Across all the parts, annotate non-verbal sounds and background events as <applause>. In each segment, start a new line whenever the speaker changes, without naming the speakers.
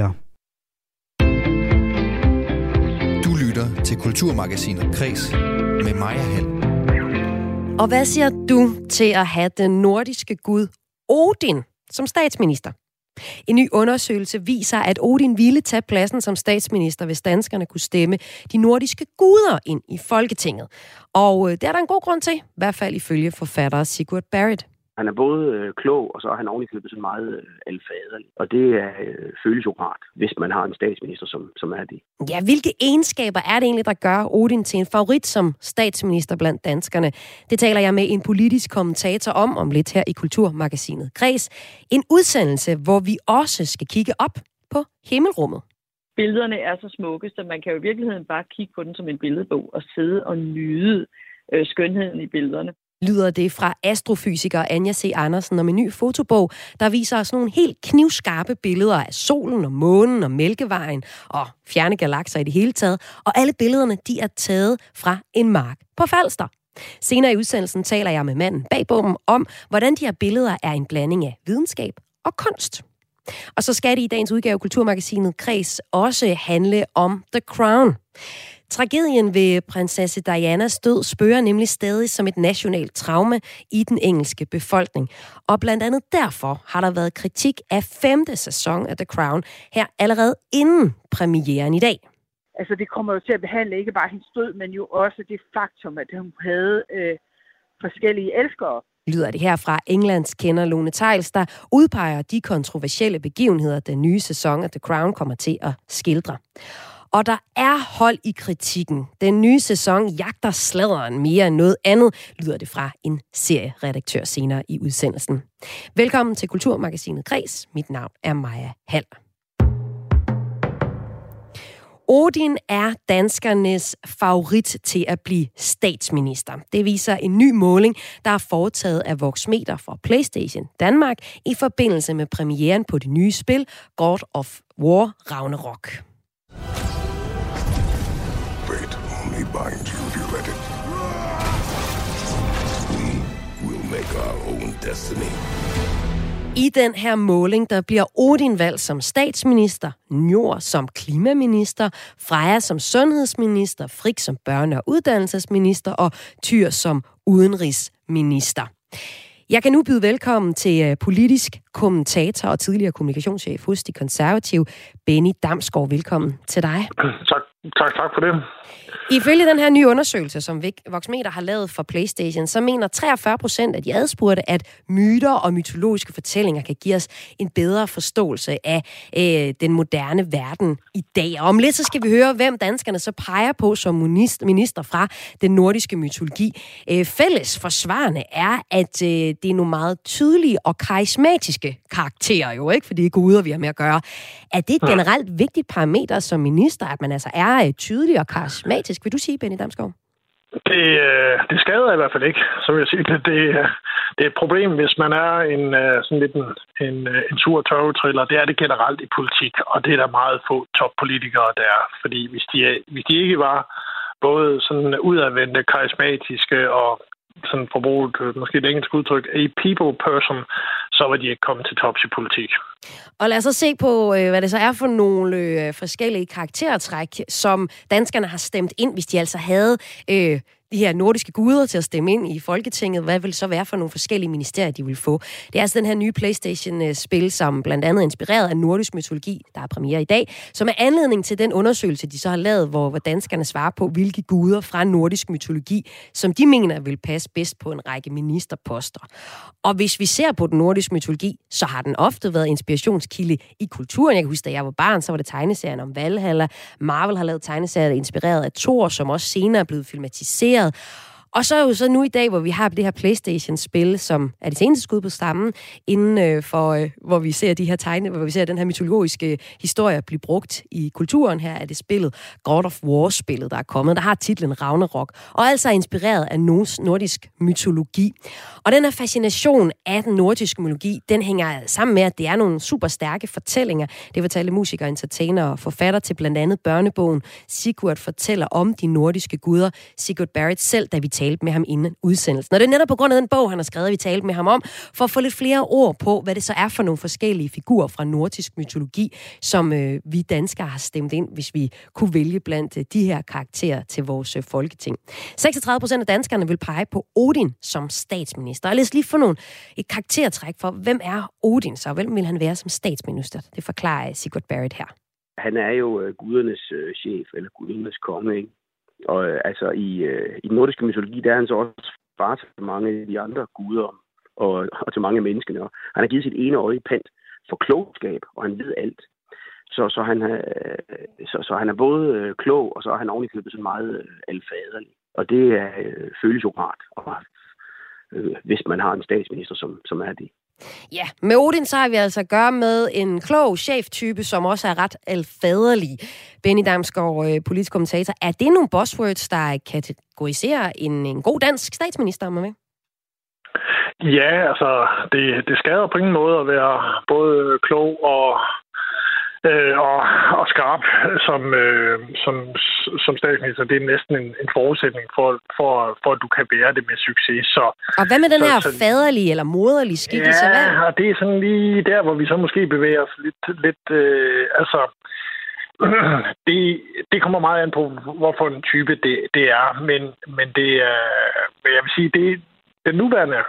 Ja.
Du lytter til Kulturmagasinet Kres med Maja Hall.
Og hvad siger du til at have den nordiske gud Odin som statsminister? En ny undersøgelse viser, at Odin ville tage pladsen som statsminister, hvis danskerne kunne stemme de nordiske guder ind i Folketinget. Og øh, det er der en god grund til, i hvert fald ifølge forfatter Sigurd Barrett.
Han er både øh, klog, og så er han ovenikøbet sådan meget øh, alfaderlig. Og det er, øh, føles jo rart, hvis man har en statsminister, som, som er det.
Ja, hvilke egenskaber er det egentlig, der gør Odin til en favorit som statsminister blandt danskerne? Det taler jeg med en politisk kommentator om, om lidt her i Kulturmagasinet Græs. En udsendelse, hvor vi også skal kigge op på himmelrummet
billederne er så smukke, så man kan jo i virkeligheden bare kigge på den som en billedbog og sidde og nyde øh, skønheden i billederne
lyder det fra astrofysiker Anja C. Andersen om en ny fotobog, der viser os nogle helt knivskarpe billeder af solen og månen og mælkevejen og fjerne galakser i det hele taget. Og alle billederne, de er taget fra en mark på Falster. Senere i udsendelsen taler jeg med manden bag bogen om, hvordan de her billeder er en blanding af videnskab og kunst. Og så skal det i dagens udgave af Kulturmagasinet Kreds også handle om The Crown. Tragedien ved prinsesse Dianas død spørger nemlig stadig som et nationalt traume i den engelske befolkning. Og blandt andet derfor har der været kritik af femte sæson af The Crown her allerede inden premieren i dag.
Altså det kommer jo til at behandle ikke bare hendes død, men jo også det faktum, at hun havde øh, forskellige elskere
lyder det her fra Englands kender Lone Tejls, der udpeger de kontroversielle begivenheder, den nye sæson af The Crown kommer til at skildre. Og der er hold i kritikken. Den nye sæson jagter sladeren mere end noget andet, lyder det fra en serieredaktør senere i udsendelsen. Velkommen til Kulturmagasinet Græs. Mit navn er Maja Hall. Odin er danskernes favorit til at blive statsminister. Det viser en ny måling, der er foretaget af Voxmeter for PlayStation Danmark i forbindelse med premieren på det nye spil God of War Ragnarok. Bind you if you let it. We will make our own destiny. I den her måling, der bliver Odin valgt som statsminister, Njord som klimaminister, Freja som sundhedsminister, Frik som børne- og uddannelsesminister og Tyr som udenrigsminister. Jeg kan nu byde velkommen til øh, politisk kommentator og tidligere kommunikationschef hos De Konservative, Benny Damsgaard. Velkommen til dig.
Tak, tak, tak for det.
Ifølge den her nye undersøgelse, som Voxmeter har lavet for PlayStation, så mener 43 procent af de adspurgte, at myter og mytologiske fortællinger kan give os en bedre forståelse af øh, den moderne verden i dag. Og om lidt så skal vi høre, hvem danskerne så peger på som minister fra den nordiske mytologi. Øh, fælles forsvarende er, at øh, det er nogle meget tydelige og karismatiske karakterer jo, ikke? For det er guder, vi har med at gøre. Er det et generelt vigtigt parameter som minister, at man altså er øh, tydelig og karismatisk? Vil du sige, Benny Damsgaard?
Det, øh, det skader i hvert fald ikke, så vil jeg sige. Det, det, øh, det er et problem, hvis man er en, øh, sådan lidt en, en, en sur tørvetriller. Det er det generelt i politik, og det er der meget få toppolitikere, der er. Fordi hvis de, hvis de ikke var både sådan udadvendte, karismatiske og sådan forbruget, øh, måske et engelsk udtryk, a people person, så var de ikke kommet til tops i politik.
Og lad os så se på, øh, hvad det så er for nogle øh, forskellige karaktertræk, som danskerne har stemt ind, hvis de altså havde øh, de her nordiske guder til at stemme ind i Folketinget. Hvad vil så være for nogle forskellige ministerier, de vil få? Det er altså den her nye Playstation-spil, som blandt andet er inspireret af nordisk mytologi, der er premiere i dag, som er anledning til den undersøgelse, de så har lavet, hvor, hvor danskerne svarer på, hvilke guder fra nordisk mytologi, som de mener vil passe bedst på en række ministerposter. Og hvis vi ser på den nordiske mytologi, så har den ofte været inspirationskilde i kulturen. Jeg kan huske, da jeg var barn, så var det tegneserien om Valhalla. Marvel har lavet tegneserier inspireret af Thor, som også senere er blevet filmatiseret produceret. Og så er jo så nu i dag, hvor vi har det her PlayStation-spil, som er det seneste skud på stammen, inden øh, for, øh, hvor vi ser de her tegne, hvor vi ser den her mytologiske øh, historie blive brugt i kulturen. Her er det spillet God of War-spillet, der er kommet. Der har titlen Ragnarok, og altså er inspireret af nordisk mytologi. Og den her fascination af den nordiske mytologi, den hænger sammen med, at det er nogle super stærke fortællinger. Det fortalte musikere, entertainer og forfatter til blandt andet børnebogen. Sigurd fortæller om de nordiske guder. Sigurd Barrett selv, da vi talte med ham inden udsendelsen. Og det er netop på grund af den bog, han har skrevet, vi talte med ham om, for at få lidt flere ord på, hvad det så er for nogle forskellige figurer fra nordisk mytologi, som øh, vi danskere har stemt ind, hvis vi kunne vælge blandt øh, de her karakterer til vores øh, folketing. 36 procent af danskerne vil pege på Odin som statsminister. Og lad os lige få nogle, et karaktertræk for, hvem er Odin så? Hvem vil han være som statsminister? Det forklarer øh, Sigurd Barrett her.
Han er jo øh, gudernes øh, chef, eller gudernes konge, ikke? Og øh, altså i, øh, i den nordiske mytologi, der er han så også far til mange af de andre guder og, og til mange mennesker. Og han har givet sit ene øje i pant for klogskab, og han ved alt. Så, så, han, er, øh, så, så han er både øh, klog, og så er han ovenikøbet sådan meget øh, alfaderlig. Og det øh, føles jo rart, og, øh, hvis man har en statsminister, som, som er det.
Ja, med Odin så har vi altså at gøre med en klog cheftype, som også er ret alfaderlig. Benny Damsgaard, øh, politisk kommentator. Er det nogle buzzwords, der kategoriserer en, en god dansk statsminister, om med?
Ja, altså, det, det skader på ingen måde at være både klog og øh, og, og skarp som, øh, som, som statsminister. Det er næsten en, en forudsætning for, for, for, at du kan bære det med succes. Så,
og hvad med den så, her så, faderlige eller moderlige skikkelse?
Ja, og det er sådan lige der, hvor vi så måske bevæger os lidt... lidt øh, altså, <clears throat> det, det kommer meget an på, hvorfor en type det, det er, men, men det er, jeg vil sige, det den nuværende,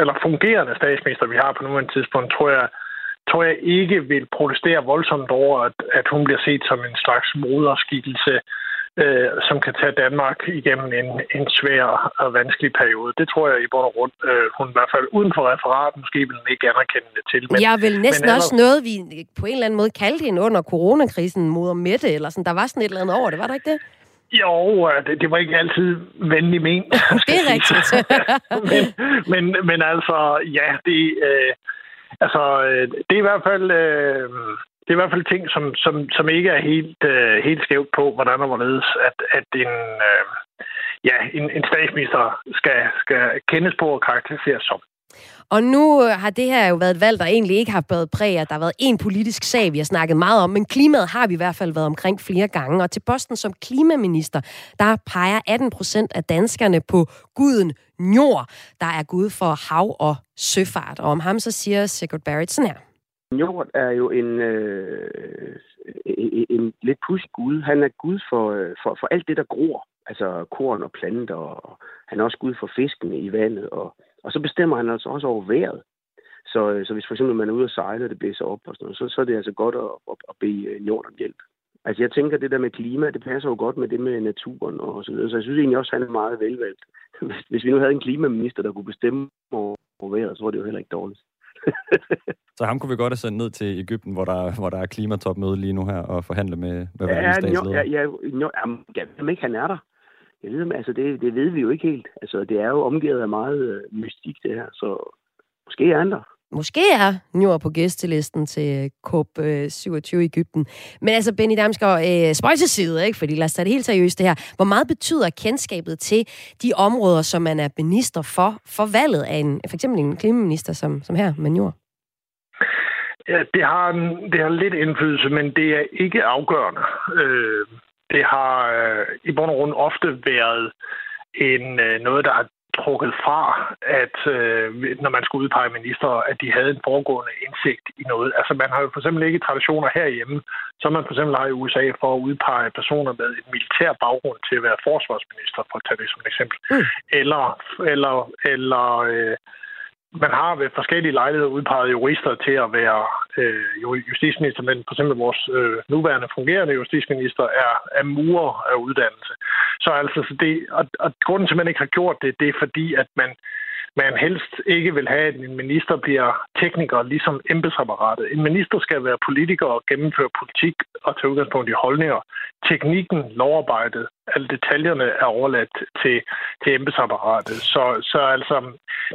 eller fungerende statsminister, vi har på nuværende tidspunkt, tror jeg, tror jeg ikke vil protestere voldsomt over, at, at hun bliver set som en slags moderskikkelse, øh, som kan tage Danmark igennem en, en svær og vanskelig periode. Det tror jeg i bund og grund, øh, hun i hvert fald uden for referat måske vil ikke anerkende det til.
Men, jeg vil næsten men også noget, vi på en eller anden måde kaldte hende under coronakrisen, moder Mette, eller sådan. Der var sådan et eller andet over det, var der ikke det?
Jo, det, det var ikke altid venlig men. <laughs>
det er rigtigt. <laughs>
men, men, men altså, ja, det... Øh, Altså, øh, det er i hvert fald... Øh, det er i hvert fald ting, som, som, som ikke er helt, øh, helt skævt på, hvordan og hvorledes, at, at en, øh, ja, en, en statsminister skal, skal kendes på og karakteriseres som.
Og nu øh, har det her jo været et valg, der egentlig ikke har været præg at der har været en politisk sag, vi har snakket meget om, men klimaet har vi i hvert fald været omkring flere gange. Og til posten som klimaminister, der peger 18 procent af danskerne på guden Njord, der er gud for hav og søfart. Og om ham så siger Sigurd Barrett sådan her.
Njord er jo en, øh, en, en lidt pudsig gud. Han er gud for, øh, for, for alt det, der gror. Altså korn og planter, og han er også gud for fiskene i vandet, og og så bestemmer han altså også over vejret. Så, øh, så hvis for eksempel man er ude at sejle, og det blæser op og sådan noget, så, så er det altså godt at, at, at bede øh, jorden om hjælp. Altså jeg tænker, det der med klima, det passer jo godt med det med naturen og så videre. Så jeg synes egentlig også, at han er meget velvalgt. Hvis, <laughs> hvis vi nu havde en klimaminister, der kunne bestemme over, over vejret, så var det jo heller ikke dårligt. <laughs>
så ham kunne vi godt have sendt ned til Ægypten, hvor der, hvor der er klimatopmøde lige nu her, og forhandle med, med
ja, statsleder. Ja, ja, ja, ja, ja, ikke han er der. Jeg ved, altså det, det ved vi jo ikke helt. Altså, det er jo omgivet af meget øh, mystik, det her, så måske er andre.
Måske er Njord på gæstelisten til COP27 i Ægypten. Men altså, Benny Damsgaard, øh, spøj til side, ikke? fordi lad os tage det helt seriøst det her. Hvor meget betyder kendskabet til de områder, som man er minister for, for valget af en, for eksempel en klimaminister som, som her med Njord?
Ja, det har, det har lidt indflydelse, men det er ikke afgørende. Øh, det har øh, i bund og grund ofte været en, øh, noget, der har trukket fra, at øh, når man skulle udpege minister, at de havde en foregående indsigt i noget. Altså man har jo for eksempel ikke traditioner herhjemme, som man for eksempel har i USA for at udpege personer med et militær baggrund til at være forsvarsminister, for at tage det som et eksempel. Mm. Eller, eller, eller øh, man har ved forskellige lejligheder udpeget jurister til at være øh, justitsminister, men for eksempel vores øh, nuværende fungerende justitsminister er, er murer af uddannelse. Så altså, så det, og, og grunden til, at man ikke har gjort det, det er fordi, at man man helst ikke vil have, at en minister bliver tekniker, ligesom embedsapparatet. En minister skal være politiker og gennemføre politik og tage udgangspunkt i holdninger. Teknikken, lovarbejdet, alle detaljerne er overladt til, til embedsapparatet. Så, så altså,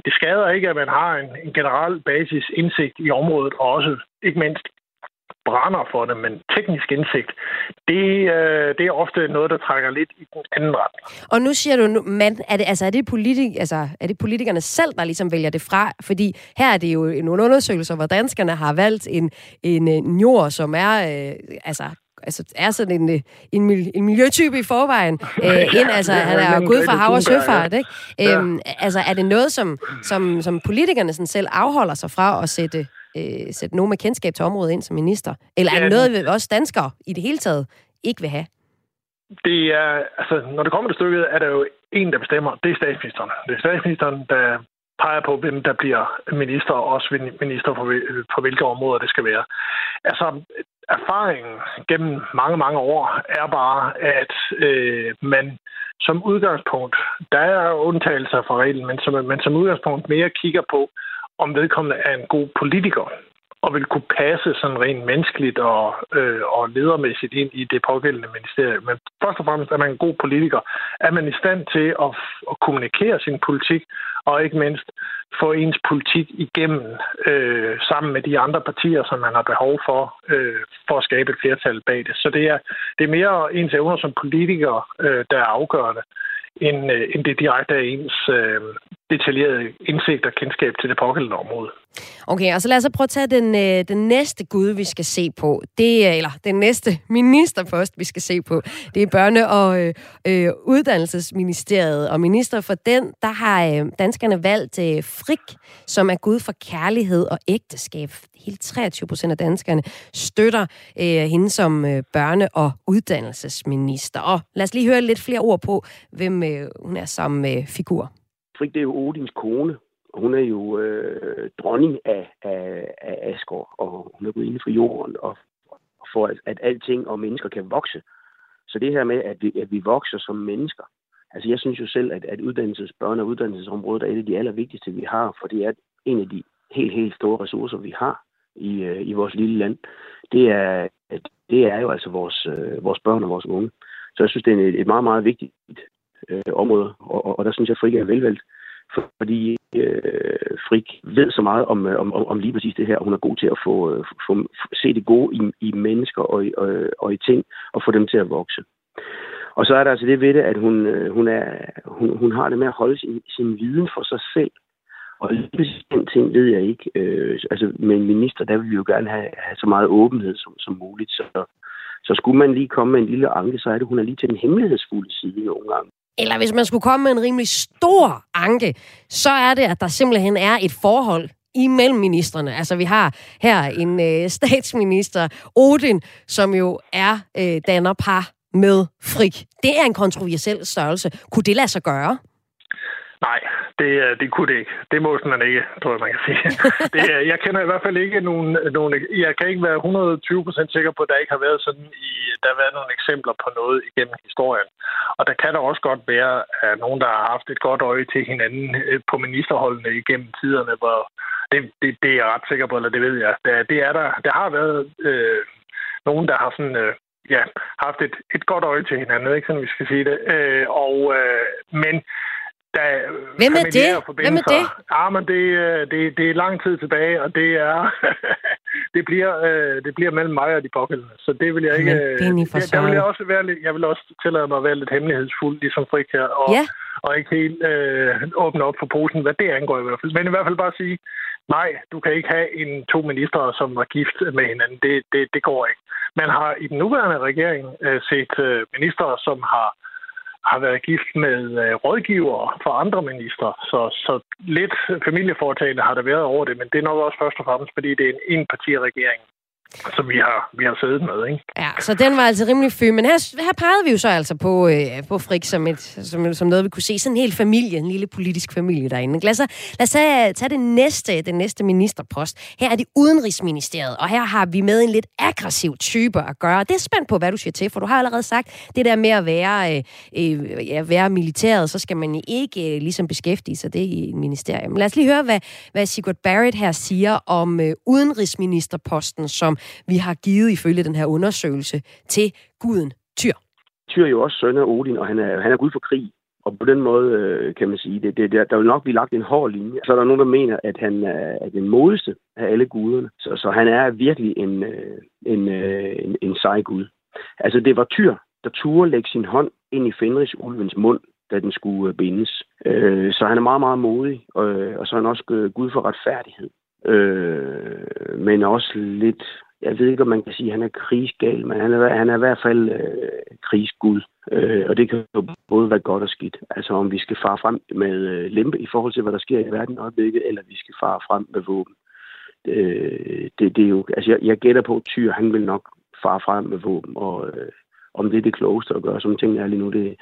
det skader ikke, at man har en, en generel basis indsigt i området, og også ikke mindst brænder for det, men teknisk indsigt, det, øh, det er ofte noget, der trækker lidt i den anden retning.
Og nu siger du, man, er, det, altså, er, det politik, altså, er det politikerne selv, der ligesom vælger det fra? Fordi her er det jo nogle undersøgelser, hvor danskerne har valgt en, en, en jord, som er øh, altså, altså, er sådan en, øh, en, en miljøtype i forvejen. <laughs> Øh, ind, altså, han er jo gud for hav og søfart, ikke? Ja. Øhm, altså, er det noget, som, som, som politikerne sådan selv afholder sig fra at sætte, øh, sætte nogen med kendskab til området ind som minister? Eller er det noget, vi også danskere i det hele taget ikke vil have?
Det er, altså, når det kommer til stykket, er der jo en, der bestemmer. Det er statsministeren. Det er statsministeren, der peger på, hvem der bliver minister, og også minister for, for hvilke områder det skal være. Altså, erfaringen gennem mange, mange år er bare, at øh, man som udgangspunkt, der er undtagelser fra reglen, men som, man som udgangspunkt mere kigger på, om vedkommende er en god politiker og vil kunne passe sådan rent menneskeligt og, øh, og ledermæssigt ind i det pågældende ministerium. Men først og fremmest er man en god politiker. Er man i stand til at, at kommunikere sin politik, og ikke mindst få ens politik igennem øh, sammen med de andre partier, som man har behov for, øh, for at skabe et flertal bag det. Så det er, det er mere ens evner som politiker, øh, der er afgørende end, øh, end det direkte er ens øh, detaljeret indsigt og kendskab til det pågældende område.
Okay, og så lad os prøve at tage den, øh, den næste gud, vi skal se på. Det, eller den næste ministerpost, vi skal se på. Det er børne- og øh, øh, uddannelsesministeriet. Og minister for den, der har øh, danskerne valgt øh, Frik, som er gud for kærlighed og ægteskab. Helt 23 procent af danskerne støtter øh, hende som øh, børne- og uddannelsesminister. Og lad os lige høre lidt flere ord på, hvem øh, hun er som øh, figur.
Frik, det er jo Odins kone, hun er jo øh, dronning af, af, af Asgård, og hun er gået inde for jorden, og for at, at alting og mennesker kan vokse. Så det her med, at vi, at vi vokser som mennesker, altså jeg synes jo selv, at, at uddannelsesbørn og uddannelsesområdet er et af de allervigtigste, vi har, for det er en af de helt, helt store ressourcer, vi har i, øh, i vores lille land. Det er, det er jo altså vores, øh, vores børn og vores unge. Så jeg synes, det er et, et meget, meget vigtigt øh, område, og, og der synes jeg, at Frik er velvalgt fordi øh, Frik ved så meget øh, om, om, om lige præcis det her, og hun er god til at få, øh, få, se det gode i, i mennesker og, og, og i ting, og få dem til at vokse. Og så er der altså det ved det, at hun, øh, hun, er, hun, hun har det med at holde sin, sin viden for sig selv. Og lige præcis den ting ved jeg ikke. Øh, altså med en minister, der vil vi jo gerne have, have så meget åbenhed som, som muligt. Så, så skulle man lige komme med en lille anke, så er det, hun er lige til den hemmelighedsfulde side nogle gange
eller hvis man skulle komme med en rimelig stor anke, så er det, at der simpelthen er et forhold imellem ministerne. Altså vi har her en øh, <laughs> statsminister, Odin, som jo er øh, danner par med Frik. Det er en kontroversiel størrelse. Kunne det lade sig gøre?
Nej, det, det kunne det ikke. Det må man ikke, tror jeg, man kan sige. <laughs> Det, jeg kender i hvert fald ikke nogen, nogen... Jeg kan ikke være 120% sikker på, at der ikke har været sådan i... Der har været nogle eksempler på noget igennem historien. Og der kan der også godt være at nogen, der har haft et godt øje til hinanden øh, på ministerholdene igennem tiderne, hvor det, det, det er jeg ret sikker på, eller det ved jeg. Det, det er der. Der har været øh, nogen, der har sådan... Øh, ja, haft et, et godt øje til hinanden, ikke sådan, vi skal sige det. Øh, og, øh, men
der Hvem er det? Hvem er det?
Ja, men det, øh, det, det er lang tid tilbage, og det er <laughs> det bliver øh, det bliver mellem mig og de pågældende. Så det vil jeg ikke. Men øh, det, der vil jeg også være lidt, jeg vil også tillade mig at være lidt hemmelighedsfuld, ligesom Frik her, og, ja. og ikke helt øh, åbne op for posen, hvad det angår i hvert fald. Men i hvert fald bare sige, nej, du kan ikke have en to ministre, som var gift med hinanden. Det, det, det går ikke. Man har i den nuværende regering øh, set øh, ministre, som har har været gift med øh, rådgivere for andre ministre. Så, så lidt familieforetagende har der været over det, men det er nok også først og fremmest, fordi det er en enpartiregering som vi har, vi har siddet med. Ikke?
Ja, så den var altså rimelig fy. Men her, her pegede vi jo så altså på, øh, på Frik som, et, som, som noget, vi kunne se. Sådan en hel familie, en lille politisk familie derinde. Lad os, lad os tage, tage det næste, den næste ministerpost. Her er det Udenrigsministeriet, og her har vi med en lidt aggressiv type at gøre. Det er spændt på, hvad du siger til, for du har allerede sagt, det der med at være, øh, øh, ja, være militæret, så skal man ikke øh, ligesom beskæftige sig det i et ministerium. Lad os lige høre, hvad, hvad Sigurd Barrett her siger om øh, udenrigsministerposten, som vi har givet ifølge den her undersøgelse til guden Tyr.
Tyr er jo også søn af Odin, og han er, han er gud for krig. Og på den måde, øh, kan man sige, det, det, der, der vil nok blive lagt en hård linje. Så er der nogen, der mener, at han er den modeste af alle guderne. Så, så han er virkelig en, øh, en, øh, en, en sej gud. Altså, det var Tyr, der turde lægge sin hånd ind i Fenris ulvens mund, da den skulle bindes. Så han er meget, meget modig, og, og så er han også gud for retfærdighed. Men også lidt jeg ved ikke, om man kan sige, at han er krigsgal, men han er, han er i hvert fald øh, krigsgud. Øh, og det kan jo både være godt og skidt. Altså om vi skal fare frem med øh, lempe i forhold til, hvad der sker i verden i øjeblikket, eller vi skal fare frem med våben. Øh, det, det er jo, altså jeg, jeg gætter på, at Tyr, han vil nok fare frem med våben, og øh, om det er det klogeste at gøre, som tingene er lige nu, det,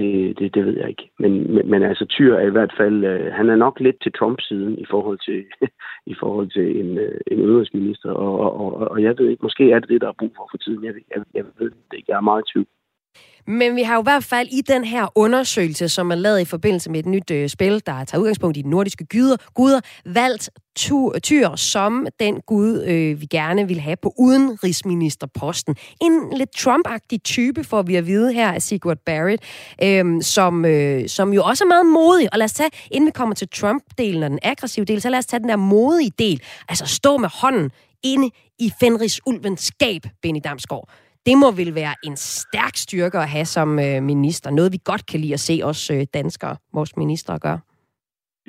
det, det, det ved jeg ikke. Men, men, men altså, Tyr er i hvert fald, øh, han er nok lidt til Trump-siden i forhold til, <laughs> i forhold til en, øh, en udenrigsminister, og, og, og, og jeg ved ikke, måske er det det, der er brug for for tiden. Jeg, jeg, jeg ved det ikke. Jeg er meget i tvivl.
Men vi har jo i hvert fald i den her undersøgelse, som er lavet i forbindelse med et nyt øh, spil, der tager udgangspunkt i de nordiske guder, guder valgt Tyr som den gud, øh, vi gerne vil have på udenrigsministerposten. En lidt Trump-agtig type, får vi at vide her af Sigurd Barrett, øh, som, øh, som jo også er meget modig. Og lad os tage, inden vi kommer til Trump-delen og den aggressive del, så lad os tage den der modige del. Altså stå med hånden inde i Fenris ulvens skab, Benny Damsgaard. Det må vel være en stærk styrke at have som øh, minister. Noget, vi godt kan lide at se os øh, danskere, vores minister gøre.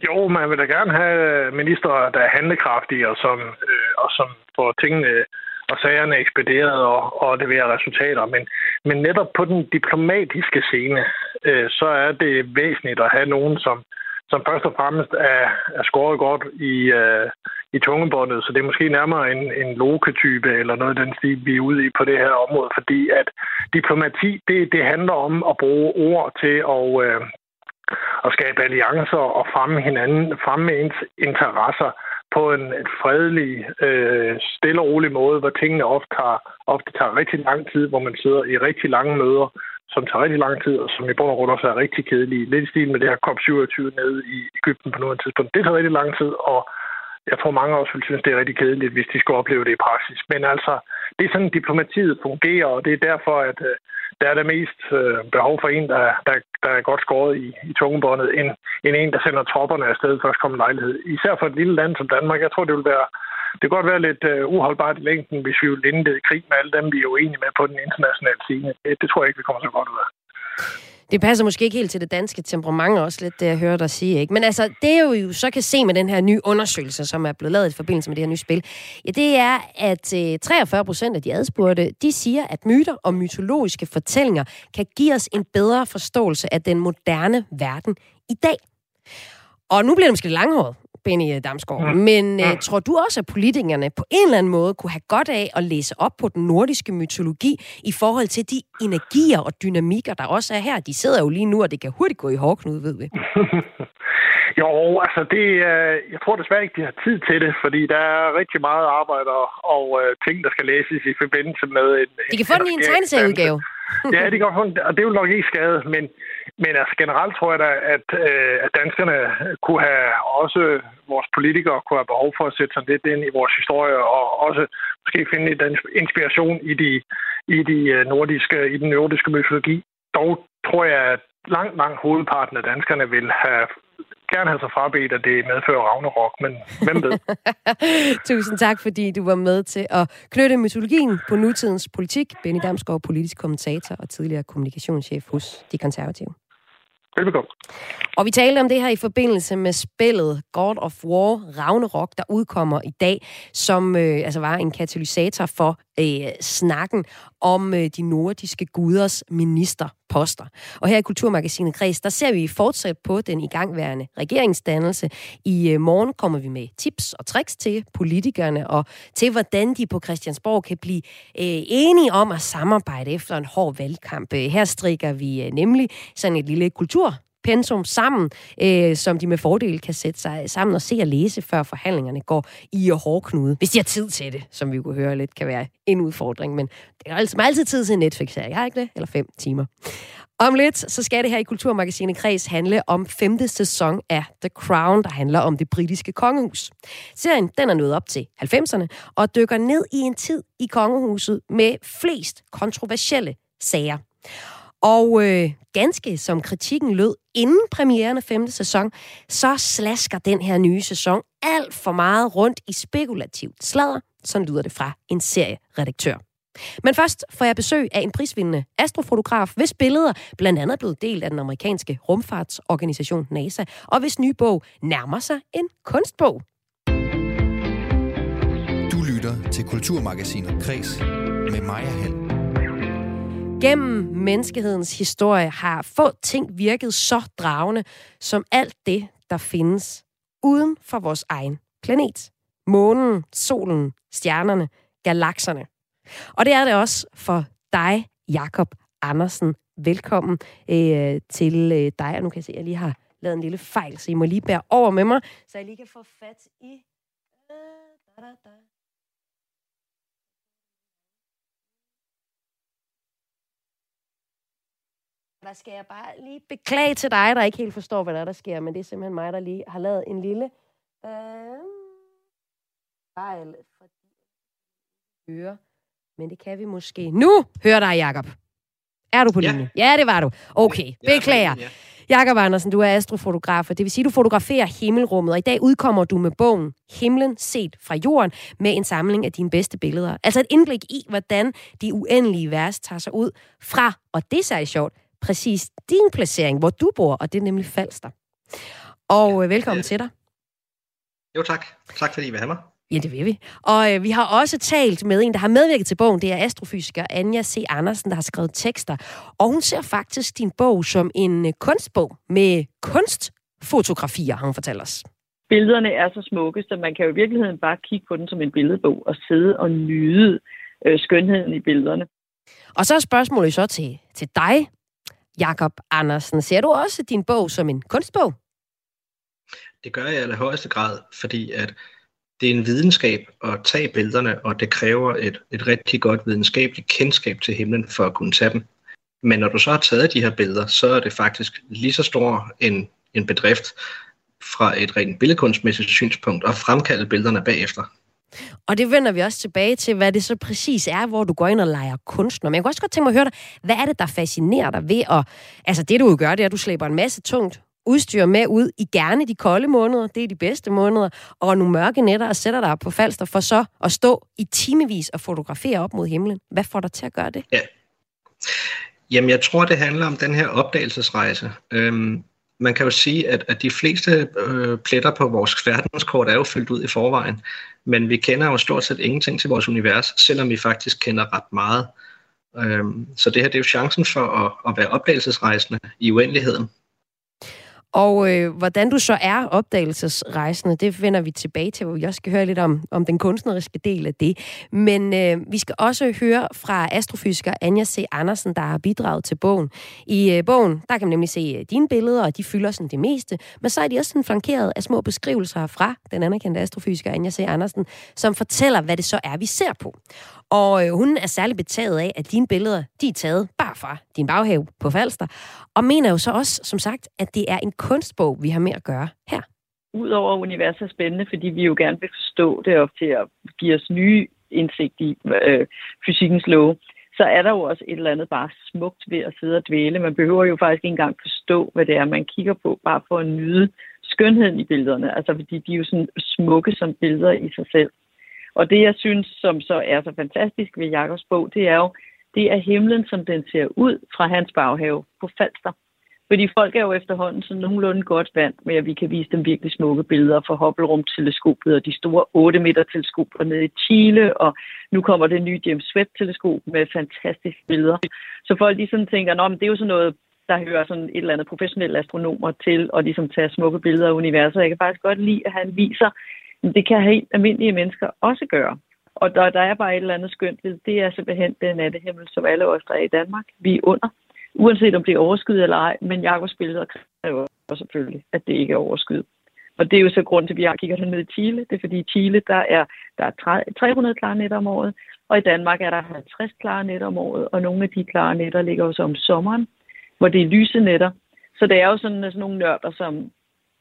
Jo, man vil da gerne have øh, ministerer, der er handlekraftige og som, øh, og som får tingene og sagerne ekspederet og, og leverer resultater. Men, men netop på den diplomatiske scene, øh, så er det væsentligt at have nogen, som, som først og fremmest er, er skåret godt i, øh, i tungebåndet, så det er måske nærmere en, en loketype eller noget af den stil, vi er ude i på det her område, fordi at diplomati, det, det handler om at bruge ord til at, øh, at skabe alliancer og fremme hinanden, fremme ens interesser på en fredelig, øh, stille og rolig måde, hvor tingene ofte tager, ofte tager rigtig lang tid, hvor man sidder i rigtig lange møder, som tager rigtig lang tid, og som i bund og grund også er rigtig kedelige. Lidt i stil med det her COP27 nede i Ægypten på nuværende tidspunkt. Det tager rigtig lang tid, og jeg tror, mange også vil synes, det er rigtig kedeligt, hvis de skulle opleve det i praksis. Men altså, det er sådan, diplomatiet fungerer, og det er derfor, at uh, der er der mest uh, behov for en, der, der, der er godt skåret i, i tungebåndet, end, end en, der sender tropperne afsted først kommer lejlighed. Især for et lille land som Danmark. Jeg tror, det vil være det kan godt være lidt øh, uholdbart i længden, hvis vi vil indlede krig med alle dem, vi er uenige med på den internationale scene. Det, det tror jeg ikke, vi kommer så godt ud af.
Det passer måske ikke helt til det danske temperament også lidt, det jeg hører dig sige. Ikke? Men altså, det er jo så kan se med den her nye undersøgelse, som er blevet lavet i forbindelse med det her nye spil, ja, det er, at øh, 43 procent af de adspurgte, de siger, at myter og mytologiske fortællinger kan give os en bedre forståelse af den moderne verden i dag. Og nu bliver det måske langhåret, Benny Damsgaard. Mm. Men. Uh, tror du også, at politikerne på en eller anden måde kunne have godt af at læse op på den nordiske mytologi i forhold til de energier og dynamikker, der også er her? De sidder jo lige nu, og det kan hurtigt gå i hårdknud, ved vi. <laughs>
jo, altså det, uh, jeg tror desværre ikke, de har tid til det, fordi der er rigtig meget arbejde og, og uh, ting, der skal læses i forbindelse med en...
De kan få den i en tegneserieudgave.
ja, det kan få og det vil nok ikke skade, men men altså generelt tror jeg da, at, øh, at danskerne kunne have, også vores politikere kunne have behov for at sætte sig lidt ind i vores historie, og også måske finde lidt inspiration i, de, i, de øh, nordiske, i den nordiske mytologi. Dog tror jeg, at langt, langt hovedparten af danskerne vil have gerne have sig frabedt, at det medfører Ragnarok, men hvem ved? <laughs>
Tusind tak, fordi du var med til at knytte mytologien på nutidens politik. Benny Damsgaard, politisk kommentator og tidligere kommunikationschef hos De Konservative.
Velbekomme.
Og vi talte om det her i forbindelse med spillet God of War Ragnarok, der udkommer i dag, som øh, altså var en katalysator for øh, snakken om øh, de nordiske guders minister poster. Og her i Kulturmagasinet Kreds, der ser vi fortsat på den igangværende regeringsdannelse. I øh, morgen kommer vi med tips og tricks til politikerne og til, hvordan de på Christiansborg kan blive øh, enige om at samarbejde efter en hård valgkamp. Øh, her strikker vi nemlig sådan et lille kultur pensum sammen, øh, som de med fordel kan sætte sig sammen og se og læse, før forhandlingerne går i og hårdknude. Hvis de har tid til det, som vi kunne høre lidt, kan være en udfordring. Men det er altså altid tid til Netflix her, jeg har ikke det? Eller fem timer. Om lidt, så skal det her i Kulturmagasinet Kreds handle om femte sæson af The Crown, der handler om det britiske kongehus. Serien den er nået op til 90'erne og dykker ned i en tid i kongehuset med flest kontroversielle sager. Og øh, ganske som kritikken lød inden premieren af femte sæson, så slasker den her nye sæson alt for meget rundt i spekulativt sladder, som lyder det fra en serieredaktør. Men først får jeg besøg af en prisvindende astrofotograf, hvis billeder blandt andet er blevet delt af den amerikanske rumfartsorganisation NASA, og hvis nye bog nærmer sig en kunstbog.
Du lytter til Kulturmagasinet Kres med Maja Hall.
Gennem menneskehedens historie har få ting virket så dragende som alt det, der findes uden for vores egen planet. Månen, solen, stjernerne, galakserne. Og det er det også for dig, Jakob Andersen. Velkommen øh, til øh, dig. Og nu kan jeg se, at jeg lige har lavet en lille fejl, så I må lige bære over med mig, så jeg lige kan få fat i... Øh, da, da, da. Der skal jeg bare lige beklage til dig, der ikke helt forstår, hvad der, er, der sker, men det er simpelthen mig, der lige har lavet en lille øh, fejl, fordi høre. Men det kan vi måske. Nu hører dig, Jakob. Er du på
Ja.
linje? Ja, det var du. Okay, beklager.
Ja.
Jakob Andersen, du er astrofotograf, og det vil sige, du fotograferer himmelrummet, og i dag udkommer du med bogen Himlen set fra jorden med en samling af dine bedste billeder. Altså et indblik i, hvordan de uendelige vers tager sig ud fra, og det er sjovt, præcis din placering, hvor du bor, og det er nemlig Falster. Og øh, velkommen
Ja.
til dig.
Jo, tak. Tak fordi I vil have mig.
Ja, det vil vi. Og øh, vi har også talt med en, der har medvirket til bogen. Det er astrofysiker Anja C. Andersen, der har skrevet tekster. Og hun ser faktisk din bog som en øh, kunstbog med kunstfotografier, har hun fortalt os.
Billederne er så smukke, så man kan jo i virkeligheden bare kigge på den som en billedbog og sidde og nyde øh, skønheden i billederne.
Og så er spørgsmålet så til, til dig, Jakob Andersen. Ser du også din bog som en kunstbog?
Det gør jeg i allerhøjeste grad, fordi at det er en videnskab at tage billederne, og det kræver et, et rigtig godt videnskabeligt kendskab til himlen for at kunne tage dem. Men når du så har taget de her billeder, så er det faktisk lige så stor en, en bedrift fra et rent billedkunstmæssigt synspunkt at fremkalde billederne bagefter.
Og det vender vi også tilbage til, hvad det så præcis er, hvor du går ind og leger kunstner. Men jeg kunne også godt tænke mig at høre dig, hvad er det, der fascinerer dig ved at... Altså det, du jo gør, det er, at du slæber en masse tungt udstyr med ud i gerne de kolde måneder, det er de bedste måneder, og nogle mørke nætter og sætter dig på falster for så at stå i timevis og fotografere op mod himlen. Hvad får dig til at gøre det? Ja.
Jamen, jeg tror, det handler om den her opdagelsesrejse. Øhm, man kan jo sige, at, at de fleste øh, pletter på vores verdenskort er jo fyldt ud i forvejen, men vi kender jo stort set ingenting til vores univers, selvom vi faktisk kender ret meget. Øhm, så det her det er jo chancen for at, at være opdagelsesrejsende i uendeligheden.
Og øh, hvordan du så er opdagelsesrejsende, det vender vi tilbage til, hvor vi også skal høre lidt om, om den kunstneriske del af det. Men øh, vi skal også høre fra astrofysiker Anja C. Andersen, der har bidraget til bogen. I øh, bogen, der kan man nemlig se øh, dine billeder, og de fylder sådan det meste. Men så er de også sådan flankeret af små beskrivelser fra den anerkendte astrofysiker Anja C. Andersen, som fortæller, hvad det så er, vi ser på. Og øh, hun er særlig betaget af, at dine billeder, de er taget bare fra din baghave på Falster, og mener jo så også, som sagt, at det er en kunstbog, vi har med at gøre her.
Udover universet er spændende, fordi vi jo gerne vil forstå det og til at give os nye indsigt i øh, fysikkens love, så er der jo også et eller andet bare smukt ved at sidde og dvæle. Man behøver jo faktisk ikke engang forstå, hvad det er, man kigger på, bare for at nyde skønheden i billederne. Altså fordi de er jo sådan smukke som billeder i sig selv. Og det, jeg synes, som så er så fantastisk ved Jakobs bog, det er jo, det er himlen, som den ser ud fra hans baghave på Falster. Fordi folk er jo efterhånden sådan nogenlunde godt vant med, at vi kan vise dem virkelig smukke billeder fra Hubble-rumteleskopet og de store 8 meter teleskoper nede i Chile, og nu kommer det nye James Webb-teleskop med fantastiske billeder. Så folk de sådan tænker, Nå, men det er jo sådan noget, der hører sådan et eller andet professionelle astronomer til, og ligesom tage smukke billeder af universet. Jeg kan faktisk godt lide, at han viser, at det kan helt almindelige mennesker også gøre. Og der, der er bare et eller andet skønt ved, det er simpelthen den nattehimmel, som alle os, der er i Danmark, vi er under. Uanset om det er overskyet eller ej, men Jakobs billeder kræver selvfølgelig, at det ikke er overskyet. Og det er jo så grund til, at vi kigger ned i Chile. Det er fordi i Chile, der er, der er 300 klare nætter om året, og i Danmark er der 50 klare nætter om året, og nogle af de klare nætter ligger jo om sommeren, hvor det er lyse nætter. Så det er jo sådan, sådan nogle nørder, som